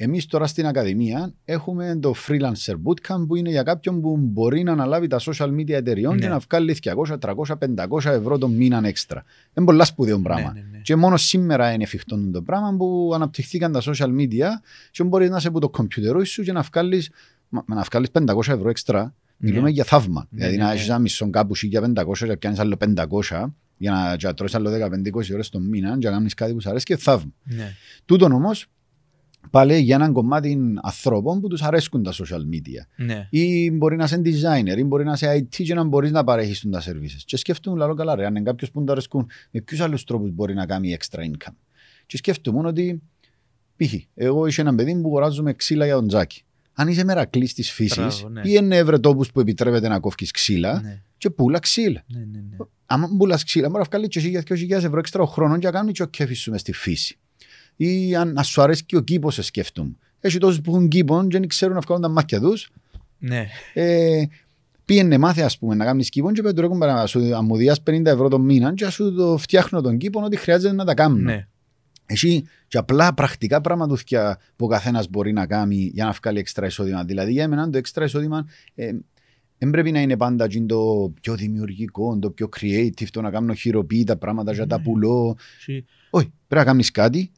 εμείς τώρα στην Ακαδημία έχουμε το freelancer bootcamp που είναι για κάποιον που μπορεί να αναλάβει τα social media εταιριών Ναι. και να βγάλει 200, 300, 500 ευρώ το μήνα έξτρα. Είναι πολλά σπουδαίο πράγμα. Ναι, ναι, ναι. Και μόνο σήμερα είναι εφικτό το πράγμα που αναπτυχθήκαν τα social media και μπορείς να είσαι από το κομπιουτερό σου και να βγάλεις, μα- να βγάλεις 500 ευρώ έξτρα. Μιλούμε Ναι. για θαύμα. Ναι, δηλαδή ναι, να ναι. έχεις ένα μισό κάπου για 500 και πιάνεις άλλο 500 για να και να τρως άλλο 15-20 ώρες το μήνα και να κάνεις κάτι που σου αρέσει και θαύμα. Ναι. Τούτον όμως πάλι για έναν κομμάτι ανθρώπων που τους αρέσκουν τα social media. Ναι. Ή μπορεί να είσαι designer, ή μπορεί να είσαι IT και να μπορείς να παρέχεις τα services. Και σκέφτομαι, λαλό καλά, ρε, αν είναι κάποιος που του αρέσκουν, με ποιους άλλους τρόπους μπορεί να κάνει extra income. Και σκέφτομαι ότι, π.χ., εγώ είσαι ένα παιδί που αγοράζουμε ξύλα για τον Τζάκι. Αν είσαι μερακλής της φύσης, Μπράβο, ναι. πήγαινε έβρε τόπους που επιτρέπεται να κόφει ξύλα Ναι. και πουλά ξύλα. Ναι, ναι, ναι. Αν πουλάς ξύλα, μπορεί να βγάλει και 1.000 ευρώ έξτρα ο χρόνος και να κάνεις και ο κέφι σου μες στη φύση. Ή αν να σου αρέσει και ο κήπος, σε σκέφτομαι. Έχει τόσους που έχουν κήπο και δεν ξέρουν να βγάλουν τα μάτια τους. Ναι. Ε, πήγαινε μάθε ας πούμε να κάνεις κήπο και πέτω έχουν παρά σου αμμουδιάς 50 ευρώ το μήνα και ας σου το φτιάχνω τον κήπο ότι χρειάζεται να τα κάνουν. Ναι. Εσύ και απλά πρακτικά πραγματούθια που ο καθένας μπορεί να κάνει για να βγάλει έξτρα εισόδημα. Δηλαδή για εμένα το έξτρα εισόδημα ε, δεν πρέπει να είναι πάντα εκείνο το πιο δημιουργικό, το πιο creative, το να κάνω χειροποίητα πράγματα για τα Ναι. πουλώ. Συ- Όχι, πρέπει να κάνεις κάτι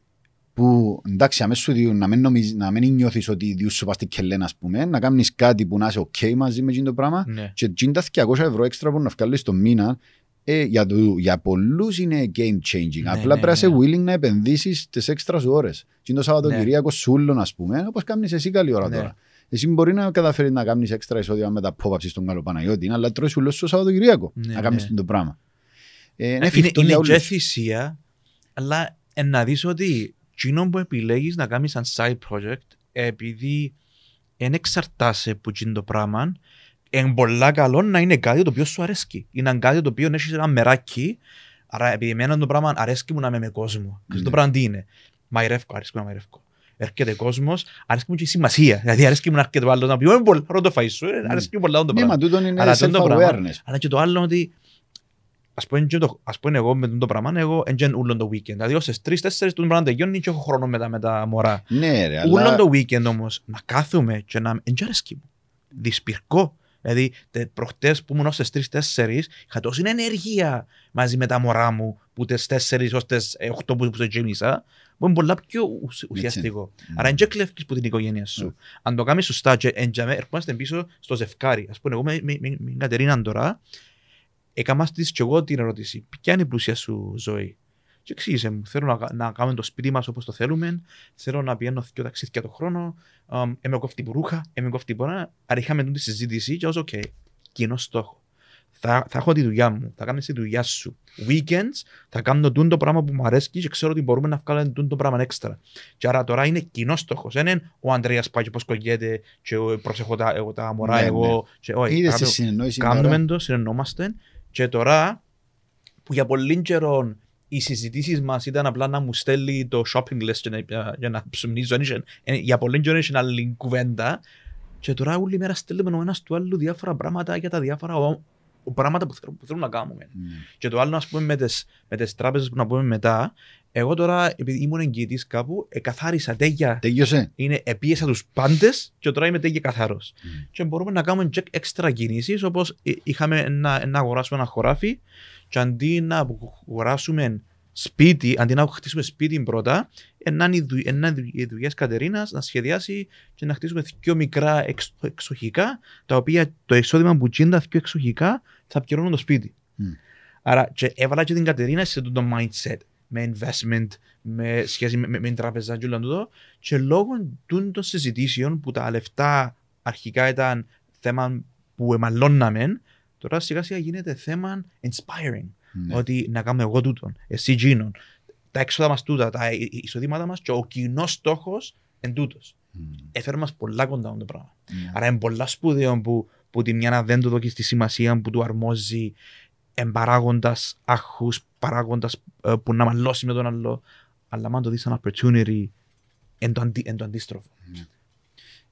που εντάξει, αμέσως σου διούν, να μην, νομίζ, να μην νιώθεις ότι διούς σου πας στην κελένα, ας πούμε, να κάνεις κάτι που να είσαι ok μαζί με εκείνο το πράγμα Ναι. και εκείνα τα 200 ευρώ έξτρα που να βγάλεις το μήνα ε, για, το, για πολλούς είναι game changing. Ναι, Απλά ναι, πρέπει να είσαι ναι. willing να επενδύσεις τις έξτρας σου ώρες. Και το Σαββατοκυριακό σούλον, ας πούμε, όπως κάνεις εσύ καλή ώρα Ναι. τώρα. Εσύ μπορεί να καταφέρεις να κάνεις έξτρα εισόδημα με τα pop-ups στον Καλοπαναγιώτη, αλλά τρώεις ούλος στο Σαββατοκυριακό Ναι, να κάνεις ναι. το πράγμα. Ε, είναι Είναι, εφικτό είναι για και όλους. θυσία, αλλά ε, να δεις ότι εκείνο που επιλέγεις να κάνεις σαν side project, επειδή δεν εξαρτάσαι από εκείνο το πράγμα, είναι πολλά καλό να είναι κάτι το οποίο σου αρέσει. Είναι κάτι το οποίο έχεις ένα μεράκι, Άρα επειδή εμένα το πράγμα αρέσκει μου να είμαι με κόσμο. Ναι. Το πράγμα τι είναι; Μαϊρεύκω, αρέσκει μου να μαϊρεύκω. Έρχεται κόσμος, αρέσκει μου και η σημασία. Δηλαδή αρέσκει μου να έρχεται ο άλλος να πει: «Ω, πολύ ωραίο το φαΐς σου. ε, Αρέσκει μου πολλά το Ναι, πράγμα. μα τούτον είναι Αλλά τούτο το πράγμα- self-awareness. Αλλά και το άλλο ότι ας πούμε, και το- ας πούμε εγώ με το πράγμα, εγώ δεν ούλον το weekend. Δηλαδή ως στις τρεις, τέσσερις του πράγμα τελειώνει και έχω χρόνο μετά με τα μωρά. Ναι, ρε, Ούλον αλλά το weekend όμως, να κάθομαι και να εν και αρέσκει μου. Δυσπυρκώ. Δηλαδή, τε- προχτές που ήμουν ως τις τρεις, τέσσερις, είχα τόση ενέργεια μαζί με τα μωρά μου που τις τέσσερις ως τις ε, οχτώ που, που σε γέμισα, που είναι πολλά πιο ουσ- ουσιαστικό. Άρα δεν και κλέφκεις που την οικογένεια σου. Ναι. Αν το κάνεις σωστά και εν τζαμέ, ερχόμαστε πίσω στο ζευκάρι. Ας πούμε, εγώ με, με, με, με την Κατερίνα τώρα, έκανα της και εγώ την ερώτηση. Ποια είναι η πλούσια σου ζωή; Και εξήγησε μου, θέλω να, κα- να κάνουμε το σπίτι μας όπως το θέλουμε, θέλω να πηγαίνω δύο ταξίδια το χρόνο, um, είμαι κόφτη που ρούχα, είμαι κόφτη που να... Άρα είχαμε τη συζήτηση και όσο, οκ, κοινό στόχο. Θα, θα έχω τη δουλειά μου, θα κάνεις τη δουλειά σου. Weekends θα κάνω τούν το πράγμα που μου αρέσει και ξέρω ότι μπορούμε να βγάλουμε τούν το πράγμα έξτρα. Και άρα τώρα είναι κοινό στόχος. Δεν είναι ο Ανδρέας πάει και πώς κογγέται, και εγώ προσέχω τα, εγώ, τα μωρά, Ναι, εγώ. Και, όχι, είδες αγάπη τη μου, συνεννόηση Κάνουμε τώρα. το, συνεννόμαστε. Και τώρα που για πολύ καιρό οι συζητήσεις μας ήταν απλά να μου στέλνει το shopping list για να, για να ψουμνίζω. Δεν είχε- ε, Για πολύ καιρό είχε άλλη κουβέντα. Και τώρα όλη μέρα στέλνουμε ο ένας του άλλου διάφορα πράγματα για τα διάφορα ο- πράγματα που θέλουμε, που θέλουμε να κάνουμε. Ναι. Και το άλλο, ας πούμε, με τι με τις τράπεζες που να πούμε μετά, εγώ τώρα, επειδή ήμουν εγγυητής κάπου, εκαθάρισα τέγια. Τέλειωσε. Είναι, επίεσα τους πάντες και τώρα είμαι τέγια καθαρό. Mm. Και μπορούμε να κάνουμε και έξτρα κινήσεις, όπως είχαμε να, να αγοράσουμε ένα χωράφι, και αντί να αγοράσουμε σπίτι, αντί να χτίσουμε σπίτι πρώτα, ε, να είναι οι δου- ε, να είναι οι δουλειές Κατερίνας να σχεδιάσει και να χτίσουμε πιο μικρά εξ, εξοχικά, τα οποία το εισόδημα που γίνει τα πιο εξοχικά θα πληρώνουν το σπίτι. Μμ. Άρα και έβαλα και την Κατερίνα σε αυτό το mindset με investment, με σχέση με, με, με την τραπεζά και όλο τούτο και λόγω τούτων των συζητήσεων που τα λεφτά αρχικά ήταν θέμα που εμαλώναμε, τώρα σιγά σιγά γίνεται θέμα inspiring. Ναι. Ότι να κάνουμε εγώ τούτον, εσύ γίνον. Τα έξοδα μας τούτα, τα ει- ει- εισοδήματα μας και ο κοινός στόχος εν τούτος. Μμ. Έφερε μας πολλά κοντά το πράγμα. Ναι. Άρα είναι πολλά σπουδαίο που, που τη μια να δεν του δώσει τη σημασία που του αρμόζει εμπαράγοντας άχους, παράγοντας που να μαλώσει με τον άλλο. Αλλά αν το δεις σαν opportunity, εν το, αντί, εν το αντίστροφο.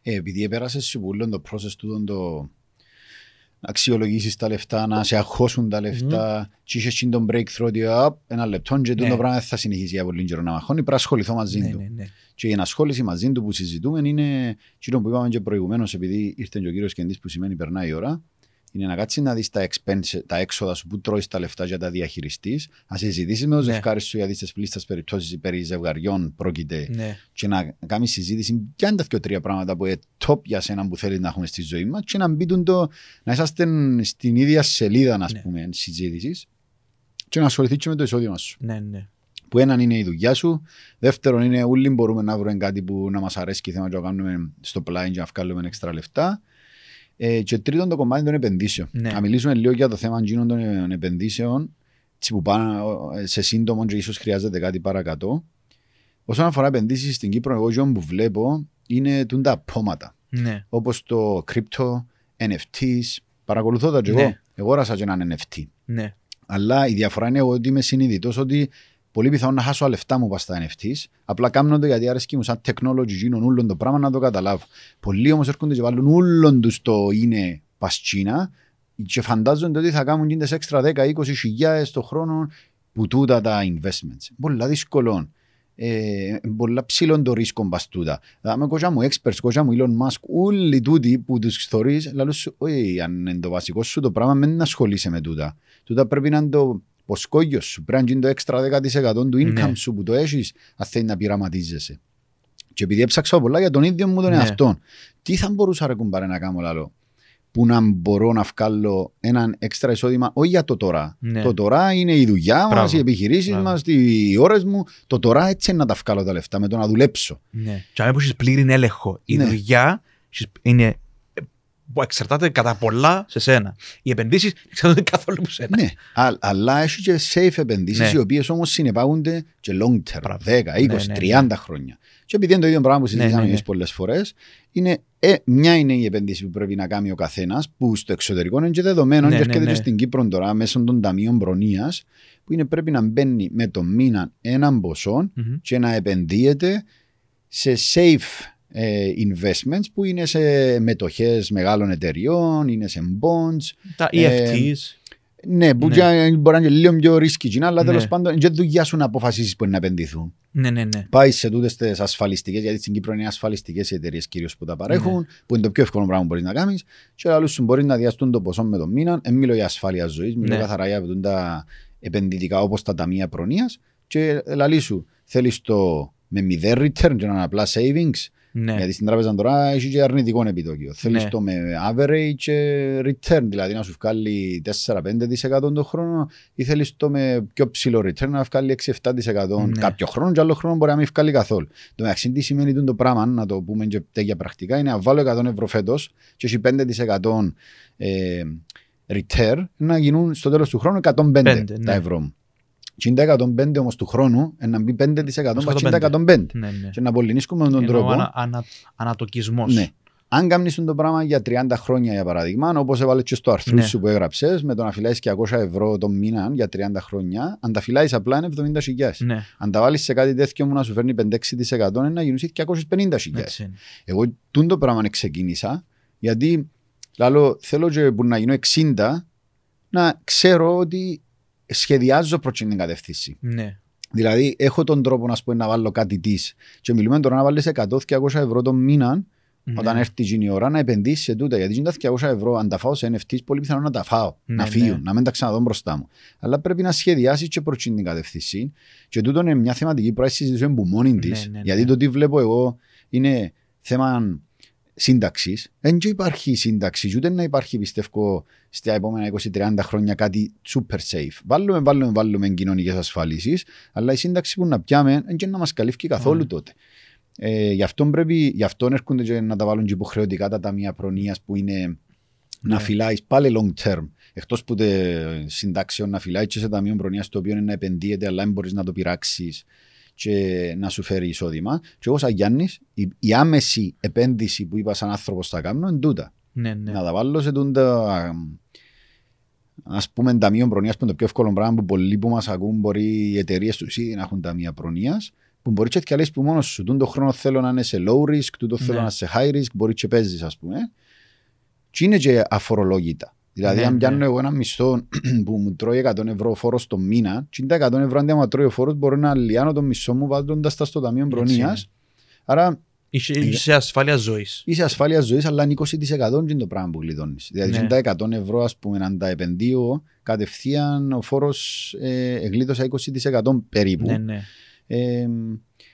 Ε, επειδή επέρασες σε πουλόν το process του το να αξιολογήσεις τα λεφτά, να σε αγχώσουν τα λεφτά και είχες εκείνο τον breakthrough ότι «Απ, ένα λεπτό και Ναι. το πράγμα δεν θα συνεχίσει για πολύ καιρό να μαχώνει, πρέπει να ασχοληθώ μαζί Ναι, του. ναι, ναι. Και η ενασχόληση μαζί του που συζητούμε είναι εκείνο που είπαμε και προηγουμένως, επειδή ήρθε και ο κύριος Κεντής που σημαίνει περνάει η ώρα, είναι να κάτσεις να δεις τα, expense, τα έξοδα σου που τρώεις τα λεφτά για τα διαχειριστείς, να συζητήσεις με το Ναι. ζευγάρι σου, γιατί στις πλήστες περιπτώσεις περί ζευγαριών πρόκειται, ναι. και να κάνεις συζήτηση ποια είναι τα δύο τρία πράγματα που είναι top για σένα που θέλεις να έχουμε στη ζωή μας, και να μπείτε το, να είσαστε στην ίδια σελίδα, ας Ναι. πούμε, συζήτησης, και να ασχοληθείς και με το εισόδημα σου ναι, ναι. που έναν είναι η δουλειά σου, δεύτερον είναι όλοι μπορούμε να βρούμε κάτι που να μας αρέσει και θέλουμε να το κάνουμε στο πλάι και να βγάλουμε έξτρα λεφτά. Ε, και τρίτον το κομμάτι των επενδύσεων. Ναι. Να μιλήσουμε λίγο για το θέμα γίνων των επενδύσεων, έτσι που πάνε ε, σε σύντομο και ίσως χρειάζεται κάτι παρακάτω. Όσον αφορά επενδύσεις στην Κύπρο, εγώ αυτό που βλέπω είναι τούν τα απόματα. ναι. Όπως το crypto, NFTs, παρακολουθώ τα και Ναι. εγώ. Εγώ ράσα και έναν NFT. ναι. Αλλά η διαφορά είναι ότι είμαι συνειδητός ότι πολύ πιθανόν να χάσω λεφτά μου πας στα NFTs. Απλά κάνω το γιατί αρέσκει μου σαν technology γίνον όλων το πράγμα να το καταλάβω. Πολλοί όμως έρχονται και βάλουν όλων τους το είναι παστσίνα και φαντάζονται ότι θα κάνουν γίνονται έξτρα 10-20 χιλιάδες το χρόνο που τούτα τα investments. Πολλά δύσκολο. Ε, πολλά ψηλό το ρίσκο μπας τούτα. Δηλαδή, κόζα μου experts, κόζα μου Elon Musk, όλοι τούτοι που τους θωρείς, λαλούς σου, όχι, αν είναι το βασικό σου το πράγμα, μην ασχολείσαι με τούτα. Τούτα πρέπει να είναι το ποσκόγιο σου, πρέπει να είναι το έξτρα 10% του income Ναι. σου που το έχεις, αν θέλει να πειραματίζεσαι. Και επειδή έψαξα πολλά για τον ίδιο μου τον Ναι. εαυτό, τι θα μπορούσα ρε κουμπάρε να κάνω λαλό, που να μπορώ να βγάλω έναν έξτρα εισόδημα, όχι για το τώρα. Ναι. Το τώρα είναι η δουλειά μας, Μπράβο. οι επιχειρήσεις Μπράβο. μας, οι ώρες μου. Το τώρα έτσι είναι να τα βγάλω τα λεφτά, με το να δουλέψω. Ναι. Και αν έχεις πλήρη έλεγχο, η Ναι. δουλειά έχεις- είναι ε, που εξαρτάται κατά πολλά σε σένα. Οι επενδύσεις εξαρτάται καθόλου από σένα. Ναι, Α- αλλά έχει και safe επενδύσεις, Ναι. οι οποίες όμως συνεπάγονται και long term, Μπράβο. 10, 20, Ναι, ναι, 30 χρόνια. Και επειδή είναι το ίδιο πράγμα που συζητήσαμε ναι, ναι. εμείς πολλές φορές, είναι, ε, μια είναι η επένδυση που πρέπει να κάνει ο καθένας, που στο εξωτερικό είναι και δεδομένο, Ναι, και ναι, έρχεται ναι. και στην Κύπρο τώρα μέσω των ταμείων προνοία, που είναι πρέπει να μπαίνει με το μήνα έναν ποσό Μμμ. και να επενδύεται σε safe ε, investments που είναι σε μετοχές μεγάλων εταιριών, είναι σε bonds. Τα Ε, EFTs. Ναι, που Ναι. και μπορεί να είναι λίγο πιο ρίσκι, αλλά Ναι. τέλος πάντων είναι και δουλειά σου να αποφασίσεις που είναι να επενδυθούν. Ναι, ναι, ναι. Πάει σε τούτες τις ασφαλιστικές, γιατί στην Κύπρο είναι ασφαλιστικές οι εταιρείες κυρίως που τα παρέχουν, Ναι. που είναι το πιο εύκολο πράγμα που μπορείς να κάνεις. Και άλλου σου μπορεί να διαστούν το ποσό με το μήνα. Δεν μιλώ για ασφάλεια ζωής, μιλώ Ναι. καθαρά για αυτούν τα επενδυτικά όπως τα ταμεία προνοία. Και λαλή σου, θέλεις το με μηδέν return και να είναι απλά savings. Ναι. Γιατί στην τράπεζα τώρα έχει και αρνητικό επιτόκιο. Θέλεις Ναι. το με average ε, return, δηλαδή να σου βγάλει 4-5% το χρόνο, ή θέλεις το με πιο ψηλό return να βγάλει 6-7% Ναι. κάποιο χρόνο, και άλλο χρόνο μπορεί να μην βγάλει καθόλου. Το μεταξύ, τι σημαίνει τούτο το πράγμα, να το πούμε και τέτοια πρακτικά, είναι να βάλω 100 ευρώ φέτος και έχει 5% ε, return, να γίνουν στο τέλος του χρόνου 105 Πέντε, τα ναι. ευρώ μου. Και είναι τα 105 όμως του χρόνου, ε, να μπει 5% μας και είναι τα 105. Ναι, ναι. Και να πολυνίσκουμε με τον Εννοώ τρόπο. ανα, ανα, ανατοκισμός. Ναι. Αν κάνει το πράγμα για 30 χρόνια, για παράδειγμα, όπως έβαλες και στο άρθρο Ναι. σου που έγραψες, με το να φυλάεις 200 ευρώ το μήνα για 30 χρόνια, αν τα φυλάεις απλά είναι 70 χιλιάδε. Ναι, Αν τα βάλεις σε κάτι τέτοιο μου να σου φέρνει 5-6% είναι να γίνουν 250 χιλιάδε. έτσι είναι. Εγώ τούν το πράγμα ξεκίνησα, γιατί λάλο, θέλω και που να γίνω 60 να ξέρω ότι σχεδιάζω προς την κατεύθυνση. Ναι, Δηλαδή, έχω τον τρόπο να, σου πω, να βάλω κάτι της. Και μιλούμε τώρα να βάλεις 100-200 ευρώ το μήνα όταν ναι. έρθει εκείνη η ώρα να επενδύσεις σε τούτα. Γιατί είναι τα 200 ευρώ, αν τα φάω σε NFTs, πολύ πιθανό να τα φάω, Ναι, να ναι. φύγουν, να μην τα ξαναδώ μπροστά μου. Αλλά πρέπει να σχεδιάσεις και προς την κατεύθυνση. Και τούτο είναι μια θεματική που πρέπει να συζητήσουμε που μόνη της. Ναι, ναι, ναι. Γιατί το τι βλέπω εγώ είναι θέμα σύνταξης. Δεν και υπάρχει σύνταξη, ούτε να υπάρχει πιστεύω στα επόμενα 20-30 χρόνια κάτι super safe. Βάλουμε, βάλουμε, βάλουμε κοινωνικές ασφαλίσεις, αλλά η σύνταξη που να πιάμε δεν και να μας καλύφει καθόλου Ναι. τότε. Ε, γι' αυτό πρέπει, γι' αυτό έρχονται και να τα βάλουν και υποχρεωτικά τα ταμεία προνοίας που είναι να Ναι. φυλάει πάλι long term. Εκτός που τε συντάξεων να φυλάει και σε ταμείο προνοίας το οποίο είναι να επενδύεται, αλλά δεν μπορείς να το πειράξεις και να σου φέρει εισόδημα. Και εγώ, σαν Γιάννης, η, η άμεση επένδυση που είπα σαν άνθρωπος θα κάνω είναι τούτα. Ναι, ναι. Να τα βάλω σε τούτα. Α πούμε, ταμείο προνοίας που είναι το πιο εύκολο πράγμα που πολλοί που μας ακούν μπορεί οι εταιρείες τους ήδη να έχουν ταμεία προνοίας. Που μπορεί και να που μόνος σου. Τούν το χρόνο θέλω να είναι σε low risk, τούτο θέλω Ναι. να είναι σε high risk, μπορεί και παίζεις, ας πούμε. Και είναι και αφορολόγητα. Δηλαδή, Ναι, αν ναι. πιάνω εγώ ένα μισθό [clears throat] που μου τρώει 100 ευρώ φόρος το μήνα, και είναι τα 100 ευρώ αντί να τρώει ο φόρος, μπορώ να λιάνω το μισθό μου βάζοντας τα στο ταμείο Έτσι προνοία. είναι. Άρα Είσαι, είσαι ασφάλεια ζωής. είσαι ασφάλεια ζωής, αλλά είναι 20% είναι το πράγμα που γλιτώνει. Δηλαδή, Ναι. είναι τα 100 ευρώ, ας πούμε, αν τα επενδύω, κατευθείαν ο φόρος ε, εγλίτωσα 20% περίπου. Ναι, ναι. Ε,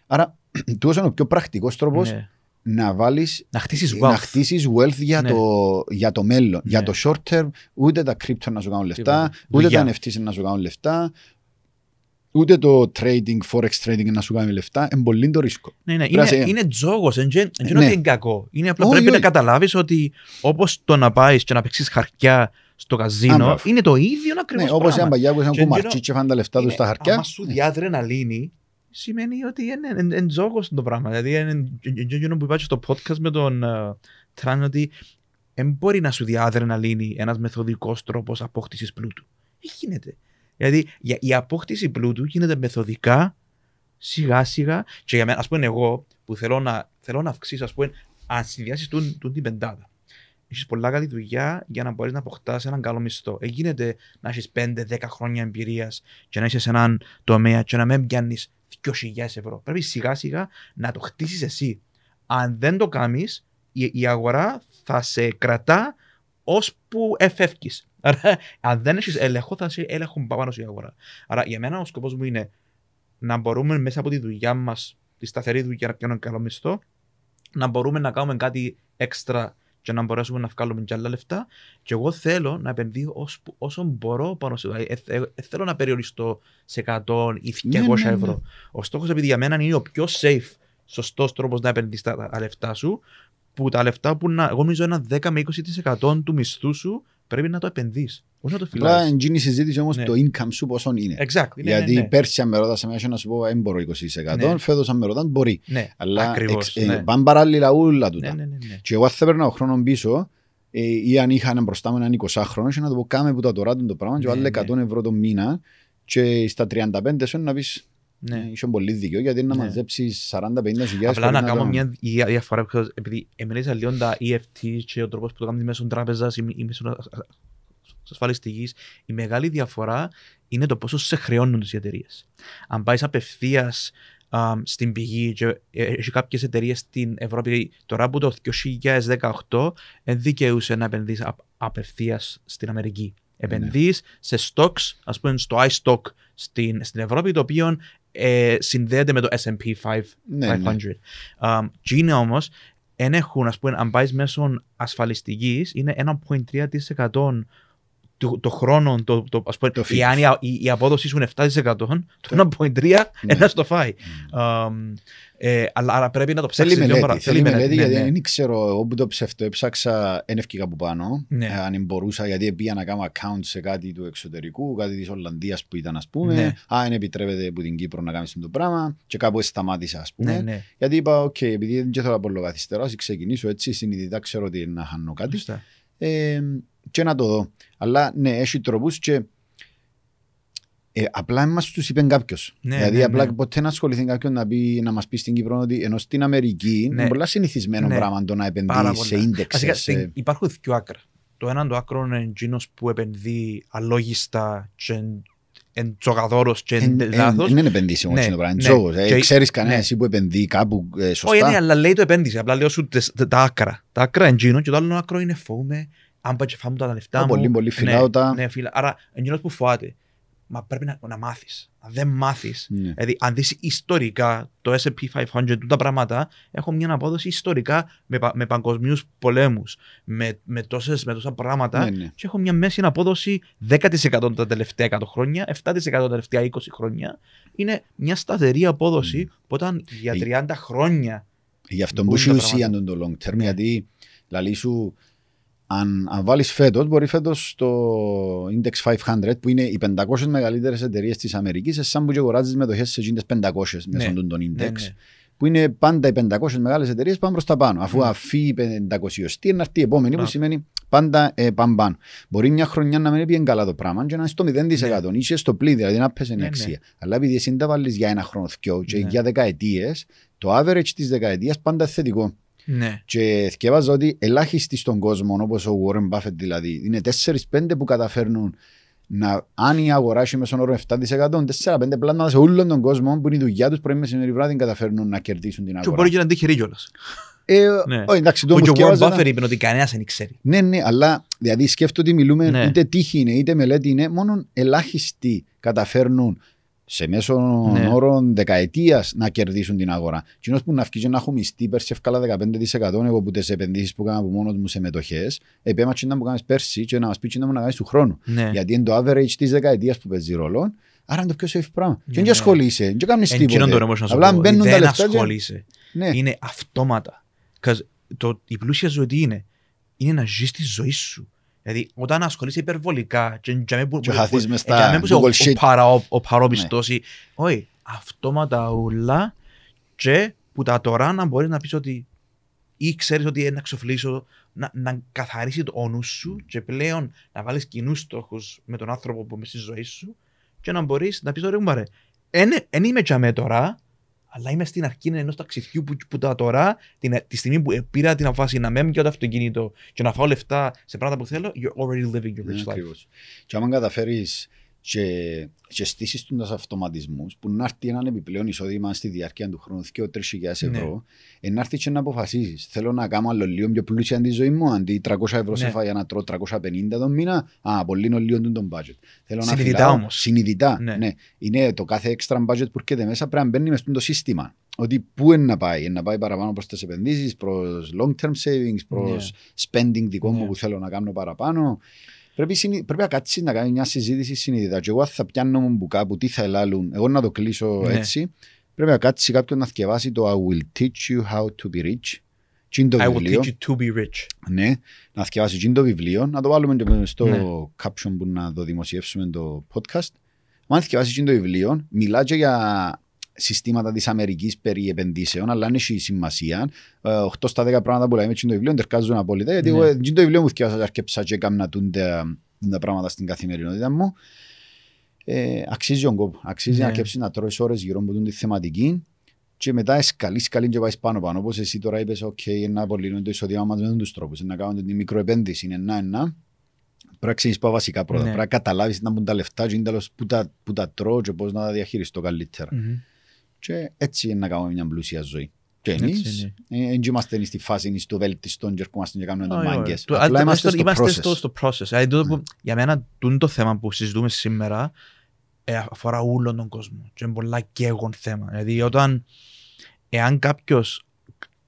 άρα, [clears throat] τούτος είναι ο πιο πρακτικός τρόπος ναι. Να βάλεις. Να χτίσεις Να wealth. χτίσεις wealth για, Ναι. το, για το μέλλον. Ναι. Για το short term, ούτε τα crypto να σου κάνουν λεφτά, Τίποτα. ούτε Δουλειά. τα NFTs να σου κάνουν λεφτά, ούτε το trading, forex trading να σου κάνει λεφτά. Είναι πολύ το ρίσκο. Ναι, ναι. Πρέπει να Είναι, σε- είναι τζόγος. Δεν είναι Ναι. ότι είναι κακό. Είναι απλά Όχι, πρέπει να όχι. καταλάβεις ότι όπως το να πάεις και να παίξεις χαρτιά στο Α, καζίνο μπράβο. είναι το ίδιο ακριβώς. Ναι, Όπως οι αμπαγιά που είχαν Και κουμαρτσί εκείνο- και φάνε τα λεφτά τους στα χαρτιά. Αν σου δει αδρεναλίνη, σημαίνει ότι είναι, είναι, είναι τζόγο το πράγμα. Δηλαδή, είναι εκείνο που είπα και στο podcast με τον uh, Τραν, ότι δεν μπορεί να σου δει αδρεναλίνη ένας μεθοδικός τρόπος απόκτησης πλούτου. Δεν γίνεται. Δηλαδή, για- η απόκτηση πλούτου γίνεται μεθοδικά, σιγά σιγά. Και για μένα, ας πούμε, εγώ που θέλω να, θέλω να αυξήσω, ας πούμε, αν συνδυάσεις την πεντάδα. Έχεις πολλά καλή δουλειά για να μπορείς να αποκτάς έναν καλό μισθό. Ε, γίνεται να έχεις 5-10 χρόνια εμπειρίας και να είσαι σε έναν τομέα και να μην πιάνεις 2.000 ευρώ. Πρέπει σιγά σιγά να το χτίσεις εσύ. Αν δεν το κάνεις, η, η αγορά θα σε κρατά ώσπου εφεύγει. [laughs] Άρα, αν δεν έχεις έλεγχο, θα σε έλεγχο πάνω σου η αγορά. Άρα, για μένα ο σκοπός μου είναι να μπορούμε μέσα από τη δουλειά μας, τη σταθερή δουλειά, να πιάνουμε καλό μισθό, να μπορούμε να κάνουμε κάτι έξτρα και να μπορέσουμε να βγάλουμε και άλλα λεφτά. Και εγώ θέλω να επενδύω όσο, όσο μπορώ πάνω σε δηλαδή, ε, ε, ε, θέλω να περιοριστώ σε 100 ή 200 Ναι, ναι, ναι. ευρώ. Ο στόχος, επειδή για μένα είναι ο πιο safe, σωστός τρόπος να επενδύσει τα, τα λεφτά σου, που τα λεφτά που να, εγώ νομίζω ένα 10 με 20% του μισθού σου πρέπει να το επενδύεις. Όχι να το Απλά φυλάς. είναι η συζήτηση όμως Ναι. το income σου πόσο είναι. Exactly. Ναι, Γιατί ναι, ναι. πέρσι αν με ρώτασε εμένα να σου πω δεν μπορώ 20%, Ναι. φέτος αν με ρωτάνε μπορεί. ναι. Αλλά Ακριβώς, εξ- ε, ναι. πάνε παράλληλα όλα Ναι, τούτα. ναι, ναι, ναι. Και εγώ αν θα έπαιρνα ο χρόνος πίσω ε, ή αν είχα έναν μπροστά μου έναν 20χρονο και να το πω κάμε που τα τώρα το πράγμα και Ναι, βάλε ναι. 100 ευρώ το μήνα και στα 35 σου να πεις Ναι. ε, είσαι πολύ δίκαιο γιατί είναι να Ναι. μαζέψεις 40-50 χιλιάδες Απλά να χωρίς κάνω το- μια δια- διαφορά, because επειδή εμελήσα λίγο τα EFT και ο τρόπος που το κάνεις μέσω τράπεζας ή ή μέσω α- α- ασφαλιστικής, η μεγάλη διαφορά είναι το πόσο σε χρεώνουν τις εταιρείες. Αν πάεις απευθείας στην πηγή και ε, έχει κάποιες εταιρείες στην Ευρώπη τώρα που το 2018 δεν δικαιούσε να επενδύσει απευθείας στην Αμερική. Επενδύεις σε stocks, ας πούμε στο iStock στην, στην Ευρώπη, το οποίο ε, συνδέεται με το S&P 500. Ναι, ναι. 500. Um, και είναι όμως, δεν έχουν, ας πούμε, αν πάεις μέσω ασφαλιστικής, είναι 1,3% του, το χρόνο, το, το, ας πούμε, Το η, φύγεις. αν η, η, η απόδοση σου είναι 7%, το 1,3% Ναι. ένα στο φάει. Um, ε, αλλά, αλλά πρέπει να το Θέλει ψάξεις λίγο μελέτη, παρα- θέλει μελέτη ναι, γιατί ναι. δεν ξέρω, εγώ που το ψευτό έψαξα, δεν ευκήκα από πάνω, Ναι. ε, αν μπορούσα γιατί πήγα να κάνω account σε κάτι του εξωτερικού, κάτι της Ολλανδίας που ήταν ας πούμε, Ναι. α, δεν επιτρέπεται από την Κύπρο να κάνεις το πράγμα και κάπου σταμάτησα ας πούμε. Ναι, ναι. Γιατί είπα, οκ, επειδή δεν θέλω να απολογαθυστερώ, ας ξεκινήσω έτσι, συνειδητά ξέρω ότι να χάνω κάτι Σωστά. ε, και να το δω. Αλλά ναι, έχει τρόπους και ε, απλά μας τους είπε κάποιος. Ναι, δηλαδή ναι, απλά ναι. ποτέ να ασχοληθεί κάποιον να, πει, να μας πει στην Κύπρο ότι ενώ στην Αμερική Ναι. είναι πολλά συνηθισμένο Ναι. πράγμα το να Πάρα επενδύει σε πολλά. index. Βασικά, σε... στην- υπάρχουν δύο άκρα. Το ένα το άκρο είναι εκείνος που επενδύει αλόγιστα και εν τζογαδόρος και εν Εν- εν- λάθος. Δεν είναι επενδύσιμο Ναι, αυτό το πράγμα. ναι. Τζόγος, ε. Και- Ξέρεις κανένα ναι. εσύ που επενδύει κάπου ε, Όχι, σωστά; ναι, αλλά λέει το επένδυση. Απλά λέω σου τες- τα άκρα. Τα άκρα είναι εκείνο και το άλλο άκρο είναι φοβούμαι αν πάει και φάμε τα λεφτά Α, μου. πολύ, πολύ φυλάω τα- Ναι, ναι, φυλά. Άρα, εκείνος που φοβάται. Μα πρέπει να, να μάθεις. Αν δεν μάθεις, Ναι. Δηλαδή, αν δεις ιστορικά το S&P 500, τούτα πράγματα, έχω μια απόδοση ιστορικά με, πα- με παγκοσμίους πολέμους, με, με, τόσες, με τόσα πράγματα Ναι, ναι. και έχω μια μέση απόδοση 10% τα τελευταία 100 χρόνια, 7% τα τελευταία 20 χρόνια. Είναι μια σταθερή απόδοση που όταν για Ε, 30 χρόνια Γι' αυτό Μπουν που τα έχει ουσία πράγματα. τον το long term, Ναι. γιατί λαλή σου, αν, αν βάλεις φέτος, μπορεί φέτος το Index 500, που είναι οι 500 μεγαλύτερες εταιρείες της Αμερικής, σαν που και αγοράζεις μετοχές σε εκείνες 500 μέσω Ναι. των των ναι, Index, ναι. που είναι πάντα οι 500 μεγάλες εταιρείες πάνε προς τα πάνω. Αφού Ναι. αφή η 500 να έρθει η επόμενη, που Μπράβο. σημαίνει πάντα ε, πάνε πάνω. Μπορεί μια χρονιά να μην πήγαινε καλά το πράγμα και να είναι στο 0%, Ναι. είσαι στο πλήν, δηλαδή να πέσει η Ναι, ναι. αξία. Αλλά επειδή εσύ δεν τα βάλεις για ένα χρόνο θκιο και Ναι. για δεκαετίες, το average της δεκαετίας πάντα θετικό. Ναι. Και θυκεύαζα ότι ελάχιστοι στον κόσμο, όπως ο Warren Buffett δηλαδή, είναι 4-5 που καταφέρνουν να, αν η αγορά έχει μέσον όρο 7%, 4-5 πλάνα σε όλον τον κόσμο που είναι η δουλειά τους πρωί μεσημέρι βράδυ καταφέρνουν να κερδίσουν την Και αγορά. μπορεί και να τύχει κιόλας. Ε, Ναι. όχι, εντάξει, το Που όμως και ο Warren θκεύαζα Buffett να- είπε ότι κανένας δεν ξέρει. Ναι, ναι, αλλά δηλαδή σκέφτομαι ότι μιλούμε Ναι. είτε τύχη είναι είτε μελέτη είναι, μόνο ελάχιστοι καταφέρνουν σε μέσο Ναι. όρο δεκαετίας να κερδίσουν την αγορά. Κοινός που να βγει και να έχω μισθή πέρσι εύκολα 15% εγώ που τις επενδύσεις που έκανα από μόνος μου σε μετοχές, επέμα τσινά που κάνεις πέρσι και να μας πει τσινά μου να κάνεις του χρόνου. Ναι. Γιατί είναι το average της δεκαετίας που παίζει ρόλο, άρα είναι το πιο safe πράγμα. Ναι, και δεν ναι. ασχολείσαι, δεν κάνεις Εν εκείνον τίποτα. το όμως να σου Απλά πω, μπαίνουν τα δεν λεφτά. και- ασχολείσαι. Ναι. είναι αυτόματα. 'Cause το, η πλούσια ζωή τι είναι, είναι να ζεις τη ζωή σου. Δηλαδή, όταν ασχολείσαι υπερβολικά και για μέ που, Και που- χαθείς που- μες ε, στα για μέ που είσαι ο- Google ο, Sheet. παρα, ο, ο παροπιστός ή- όχι, αυτόματα ούλα και που τα τώρα να μπορείς να πεις ότι ή ξέρεις ότι είναι να ξοφλήσω, να, να καθαρίσει το νους σου και πλέον να βάλεις κοινούς στόχους με τον άνθρωπο που είμαι στη ζωή σου και να μπορείς να πεις ωραία μπαρε, δεν είμαι για μέ τώρα, αλλά είμαι στην αρχή ενός ταξιδιού που, που τα τώρα, την, τη στιγμή που πήρα την αποφάση να με το αυτοκίνητο και να φάω λεφτά σε πράγματα που θέλω, you're already living your Ναι, rich life. ακριβώς. Και άμα καταφέρεις και, και στήσεις τους αυτοματισμούς που να έρθει έναν επιπλέον εισόδημα στη διάρκεια του χρόνου και 3.000 Ναι. ευρώ, ε, να έρθει και να αποφασίσει. Θέλω να κάνω άλλο λίγο πιο πλούσια τη ζωή μου. Αντί 300 ευρώ σε Ναι. φάει να τρώω 350 το μήνα, α, πολύ είναι λίγο τον budget. Θέλω να Συνειδητά φυλάω- όμως. Συνειδητά. Ναι. Ναι. Είναι το κάθε extra budget που έρχεται μέσα πρέπει να μπαίνει μες στο σύστημα. Ότι πού είναι να πάει, είναι να πάει παραπάνω προς τις επενδύσεις, προς long term savings, προς spending δικό μου Ναι. που θέλω να κάνω παραπάνω. Πρέπει, συνει... πρέπει να κάτσεις να κάνεις μια συζήτηση συνειδητά. Και εγώ αν θα πιάνω μου που κάπου τι θα ελάλουν, εγώ να το κλείσω Ναι. έτσι. Πρέπει να κάτσει κάποιον να θυκευάσει το I will teach you how to be rich Τι είναι το I will βιβλίο; teach you to be rich. Ναι, να θυκευάσει τι είναι το βιβλίο, να το βάλουμε και στο Ναι. caption που να το δημοσιεύσουμε το podcast. Αν θυκευάσει τι είναι το βιβλίο, μιλά και για συστήματα της Αμερικής περί επενδύσεων, αλλά αν έχει σημασία. Ε, 8 στα 10 πράγματα που λέμε έτσι είναι το βιβλίο, τερκάζουν απόλυτα. Γιατί Ναι. εγώ ε, τι είναι το βιβλίο μου θυκευάσα και αρκέψα και έκανα τούντα τα πράγματα στην καθημερινότητα μου. Ε, αξίζει τον κόπο. Αξίζει Ναι. να αρκέψει να τρώεις ώρες γύρω από τη θεματική και μετά εσκαλείς, σκαλεί και πάεις πάνω πάνω. Όπως εσύ τώρα είπες, OK, να απολύνουν το εισόδημα μας με του τρόπους, να κάνουν τη μικροεπένδυση, είναι ένα, ένα. Πρέπει να ξέρει βασικά πρώτα. Ναι. Πρέπει να καταλάβεις να μπουν τα λεφτά, και είναι τέλος που τα, που τα τρώω και πώς να τα διαχειριστώ καλύτερα. Μμμ. Και έτσι είναι να κάνουμε μια πλούσια ζωή. Και Έτσι εμείς δεν είμαστε στη φάση στο βέλτιστον και ερχόμαστε και κάνουμε Όχι, όχι. μάγκες. Του- Απλά α, είμαστε στο είμαστε process. στο, στο process. Δηλαδή, τούτο που, για μένα, τούτο το θέμα που συζητούμε σήμερα ε, αφορά όλον τον κόσμο. Και είναι πολλά καίγον θέμα. Δηλαδή, όταν, εάν κάποιος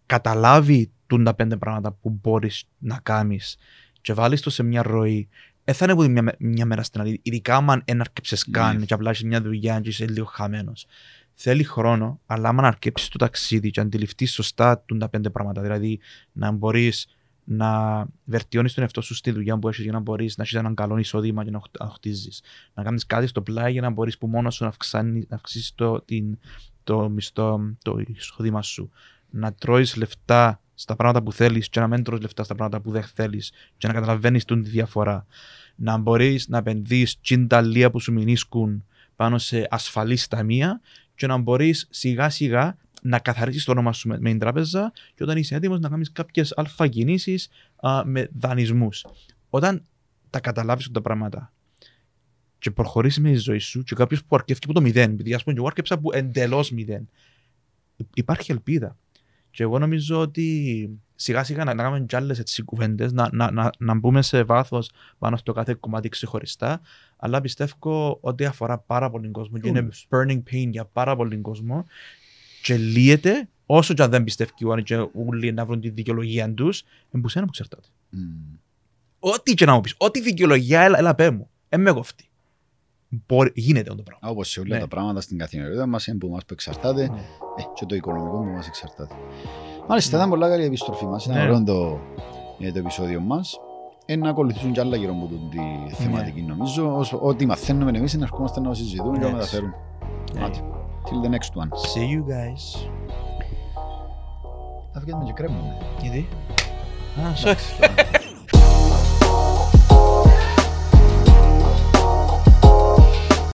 καταλάβει τούν τα πέντε πράγματα που μπορείς να κάνεις και βάλεις το σε μια ροή, δεν θα είναι από τη μια, με- μια μέρα στην άλλη. Ειδικά αν δεν αρκέψει καν Ναι. και απλά έχεις μια δουλειά και είσαι λίγο χαμένος. Θέλει χρόνο, αλλά άμα αρκέψεις το ταξίδι και αντιληφθείς σωστά τούν τα πέντε πράγματα, δηλαδή να μπορείς να βελτιώνεις τον εαυτό σου στη δουλειά που έχεις για να μπορείς να έχεις έναν καλό εισόδημα και να χτ- να χτίζεις. Να κάνεις κάτι στο πλάι για να μπορείς που μόνος σου να, αυξάνει- να αυξήσεις το, την, το μισθό, το εισόδημα σου. Να τρώεις λεφτά στα πράγματα που θέλεις και να μην τρώεις λεφτά στα πράγματα που δεν θέλεις και να καταλαβαίνεις τη διαφορά. Να μπορείς να επενδύεις τσινταλία που σου μηνίσκουν πάνω σε ασφαλή ταμεία και να μπορείς σιγά σιγά να καθαρίσει το όνομα σου με, με την τράπεζα και όταν είσαι έτοιμος να κάνεις κάποιες αλφα κινήσεις με δανεισμούς. Όταν τα καταλάβεις αυτά τα πράγματα και προχωρήσει με τη ζωή σου, και κάποιος που αρκεύει από το μηδέν, επειδή ας πούμε, και εγώ άρκεψα από εντελώς μηδέν, υπάρχει ελπίδα. Και εγώ νομίζω ότι σιγά σιγά να, να κάνουμε κι άλλες κουβέντες, να, να, να, να μπούμε σε βάθος πάνω στο κάθε κομμάτι ξεχωριστά. Αλλά πιστεύω ότι αφορά πάρα πολύ κόσμο και είναι Όλους. burning pain για πάρα πολύ κόσμο. Και λύεται όσο και αν δεν πιστεύει ο και όλοι να βρουν τη δικαιολογία τους, εμπού σένα που εξαρτάται. Μμ. Ό,τι και να μου πεις, ό,τι δικαιολογία, έλα, έλα πέ μου. Ε, με κοφτεί. Μπορεί, γίνεται αυτό το πράγμα. Όπως σε όλα Ναι. τα πράγματα στην καθημερινότητα μας, είναι που μας που εξαρτάται Ναι. ε, και το οικονομικό που μας εξαρτάται. Μάλιστα, ήταν πολλά καλή η επιστροφή μας. Ήταν Ναι. ωραίο το, ε, το επεισόδιο μας. Ε, να ακολουθήσουν κι άλλα γύρω από Ναι. τη θεματική νομίζω. Όσο- Ό,τι μαθαίνουμε εμείς είναι να ερχόμαστε να το συζητούμε και να Yes. μεταφέρουμε. Ναι. Άντε. Till the next one. See you guys. Θα βγαίνουμε και κρέμουμε. Γιατί; Α, sorry.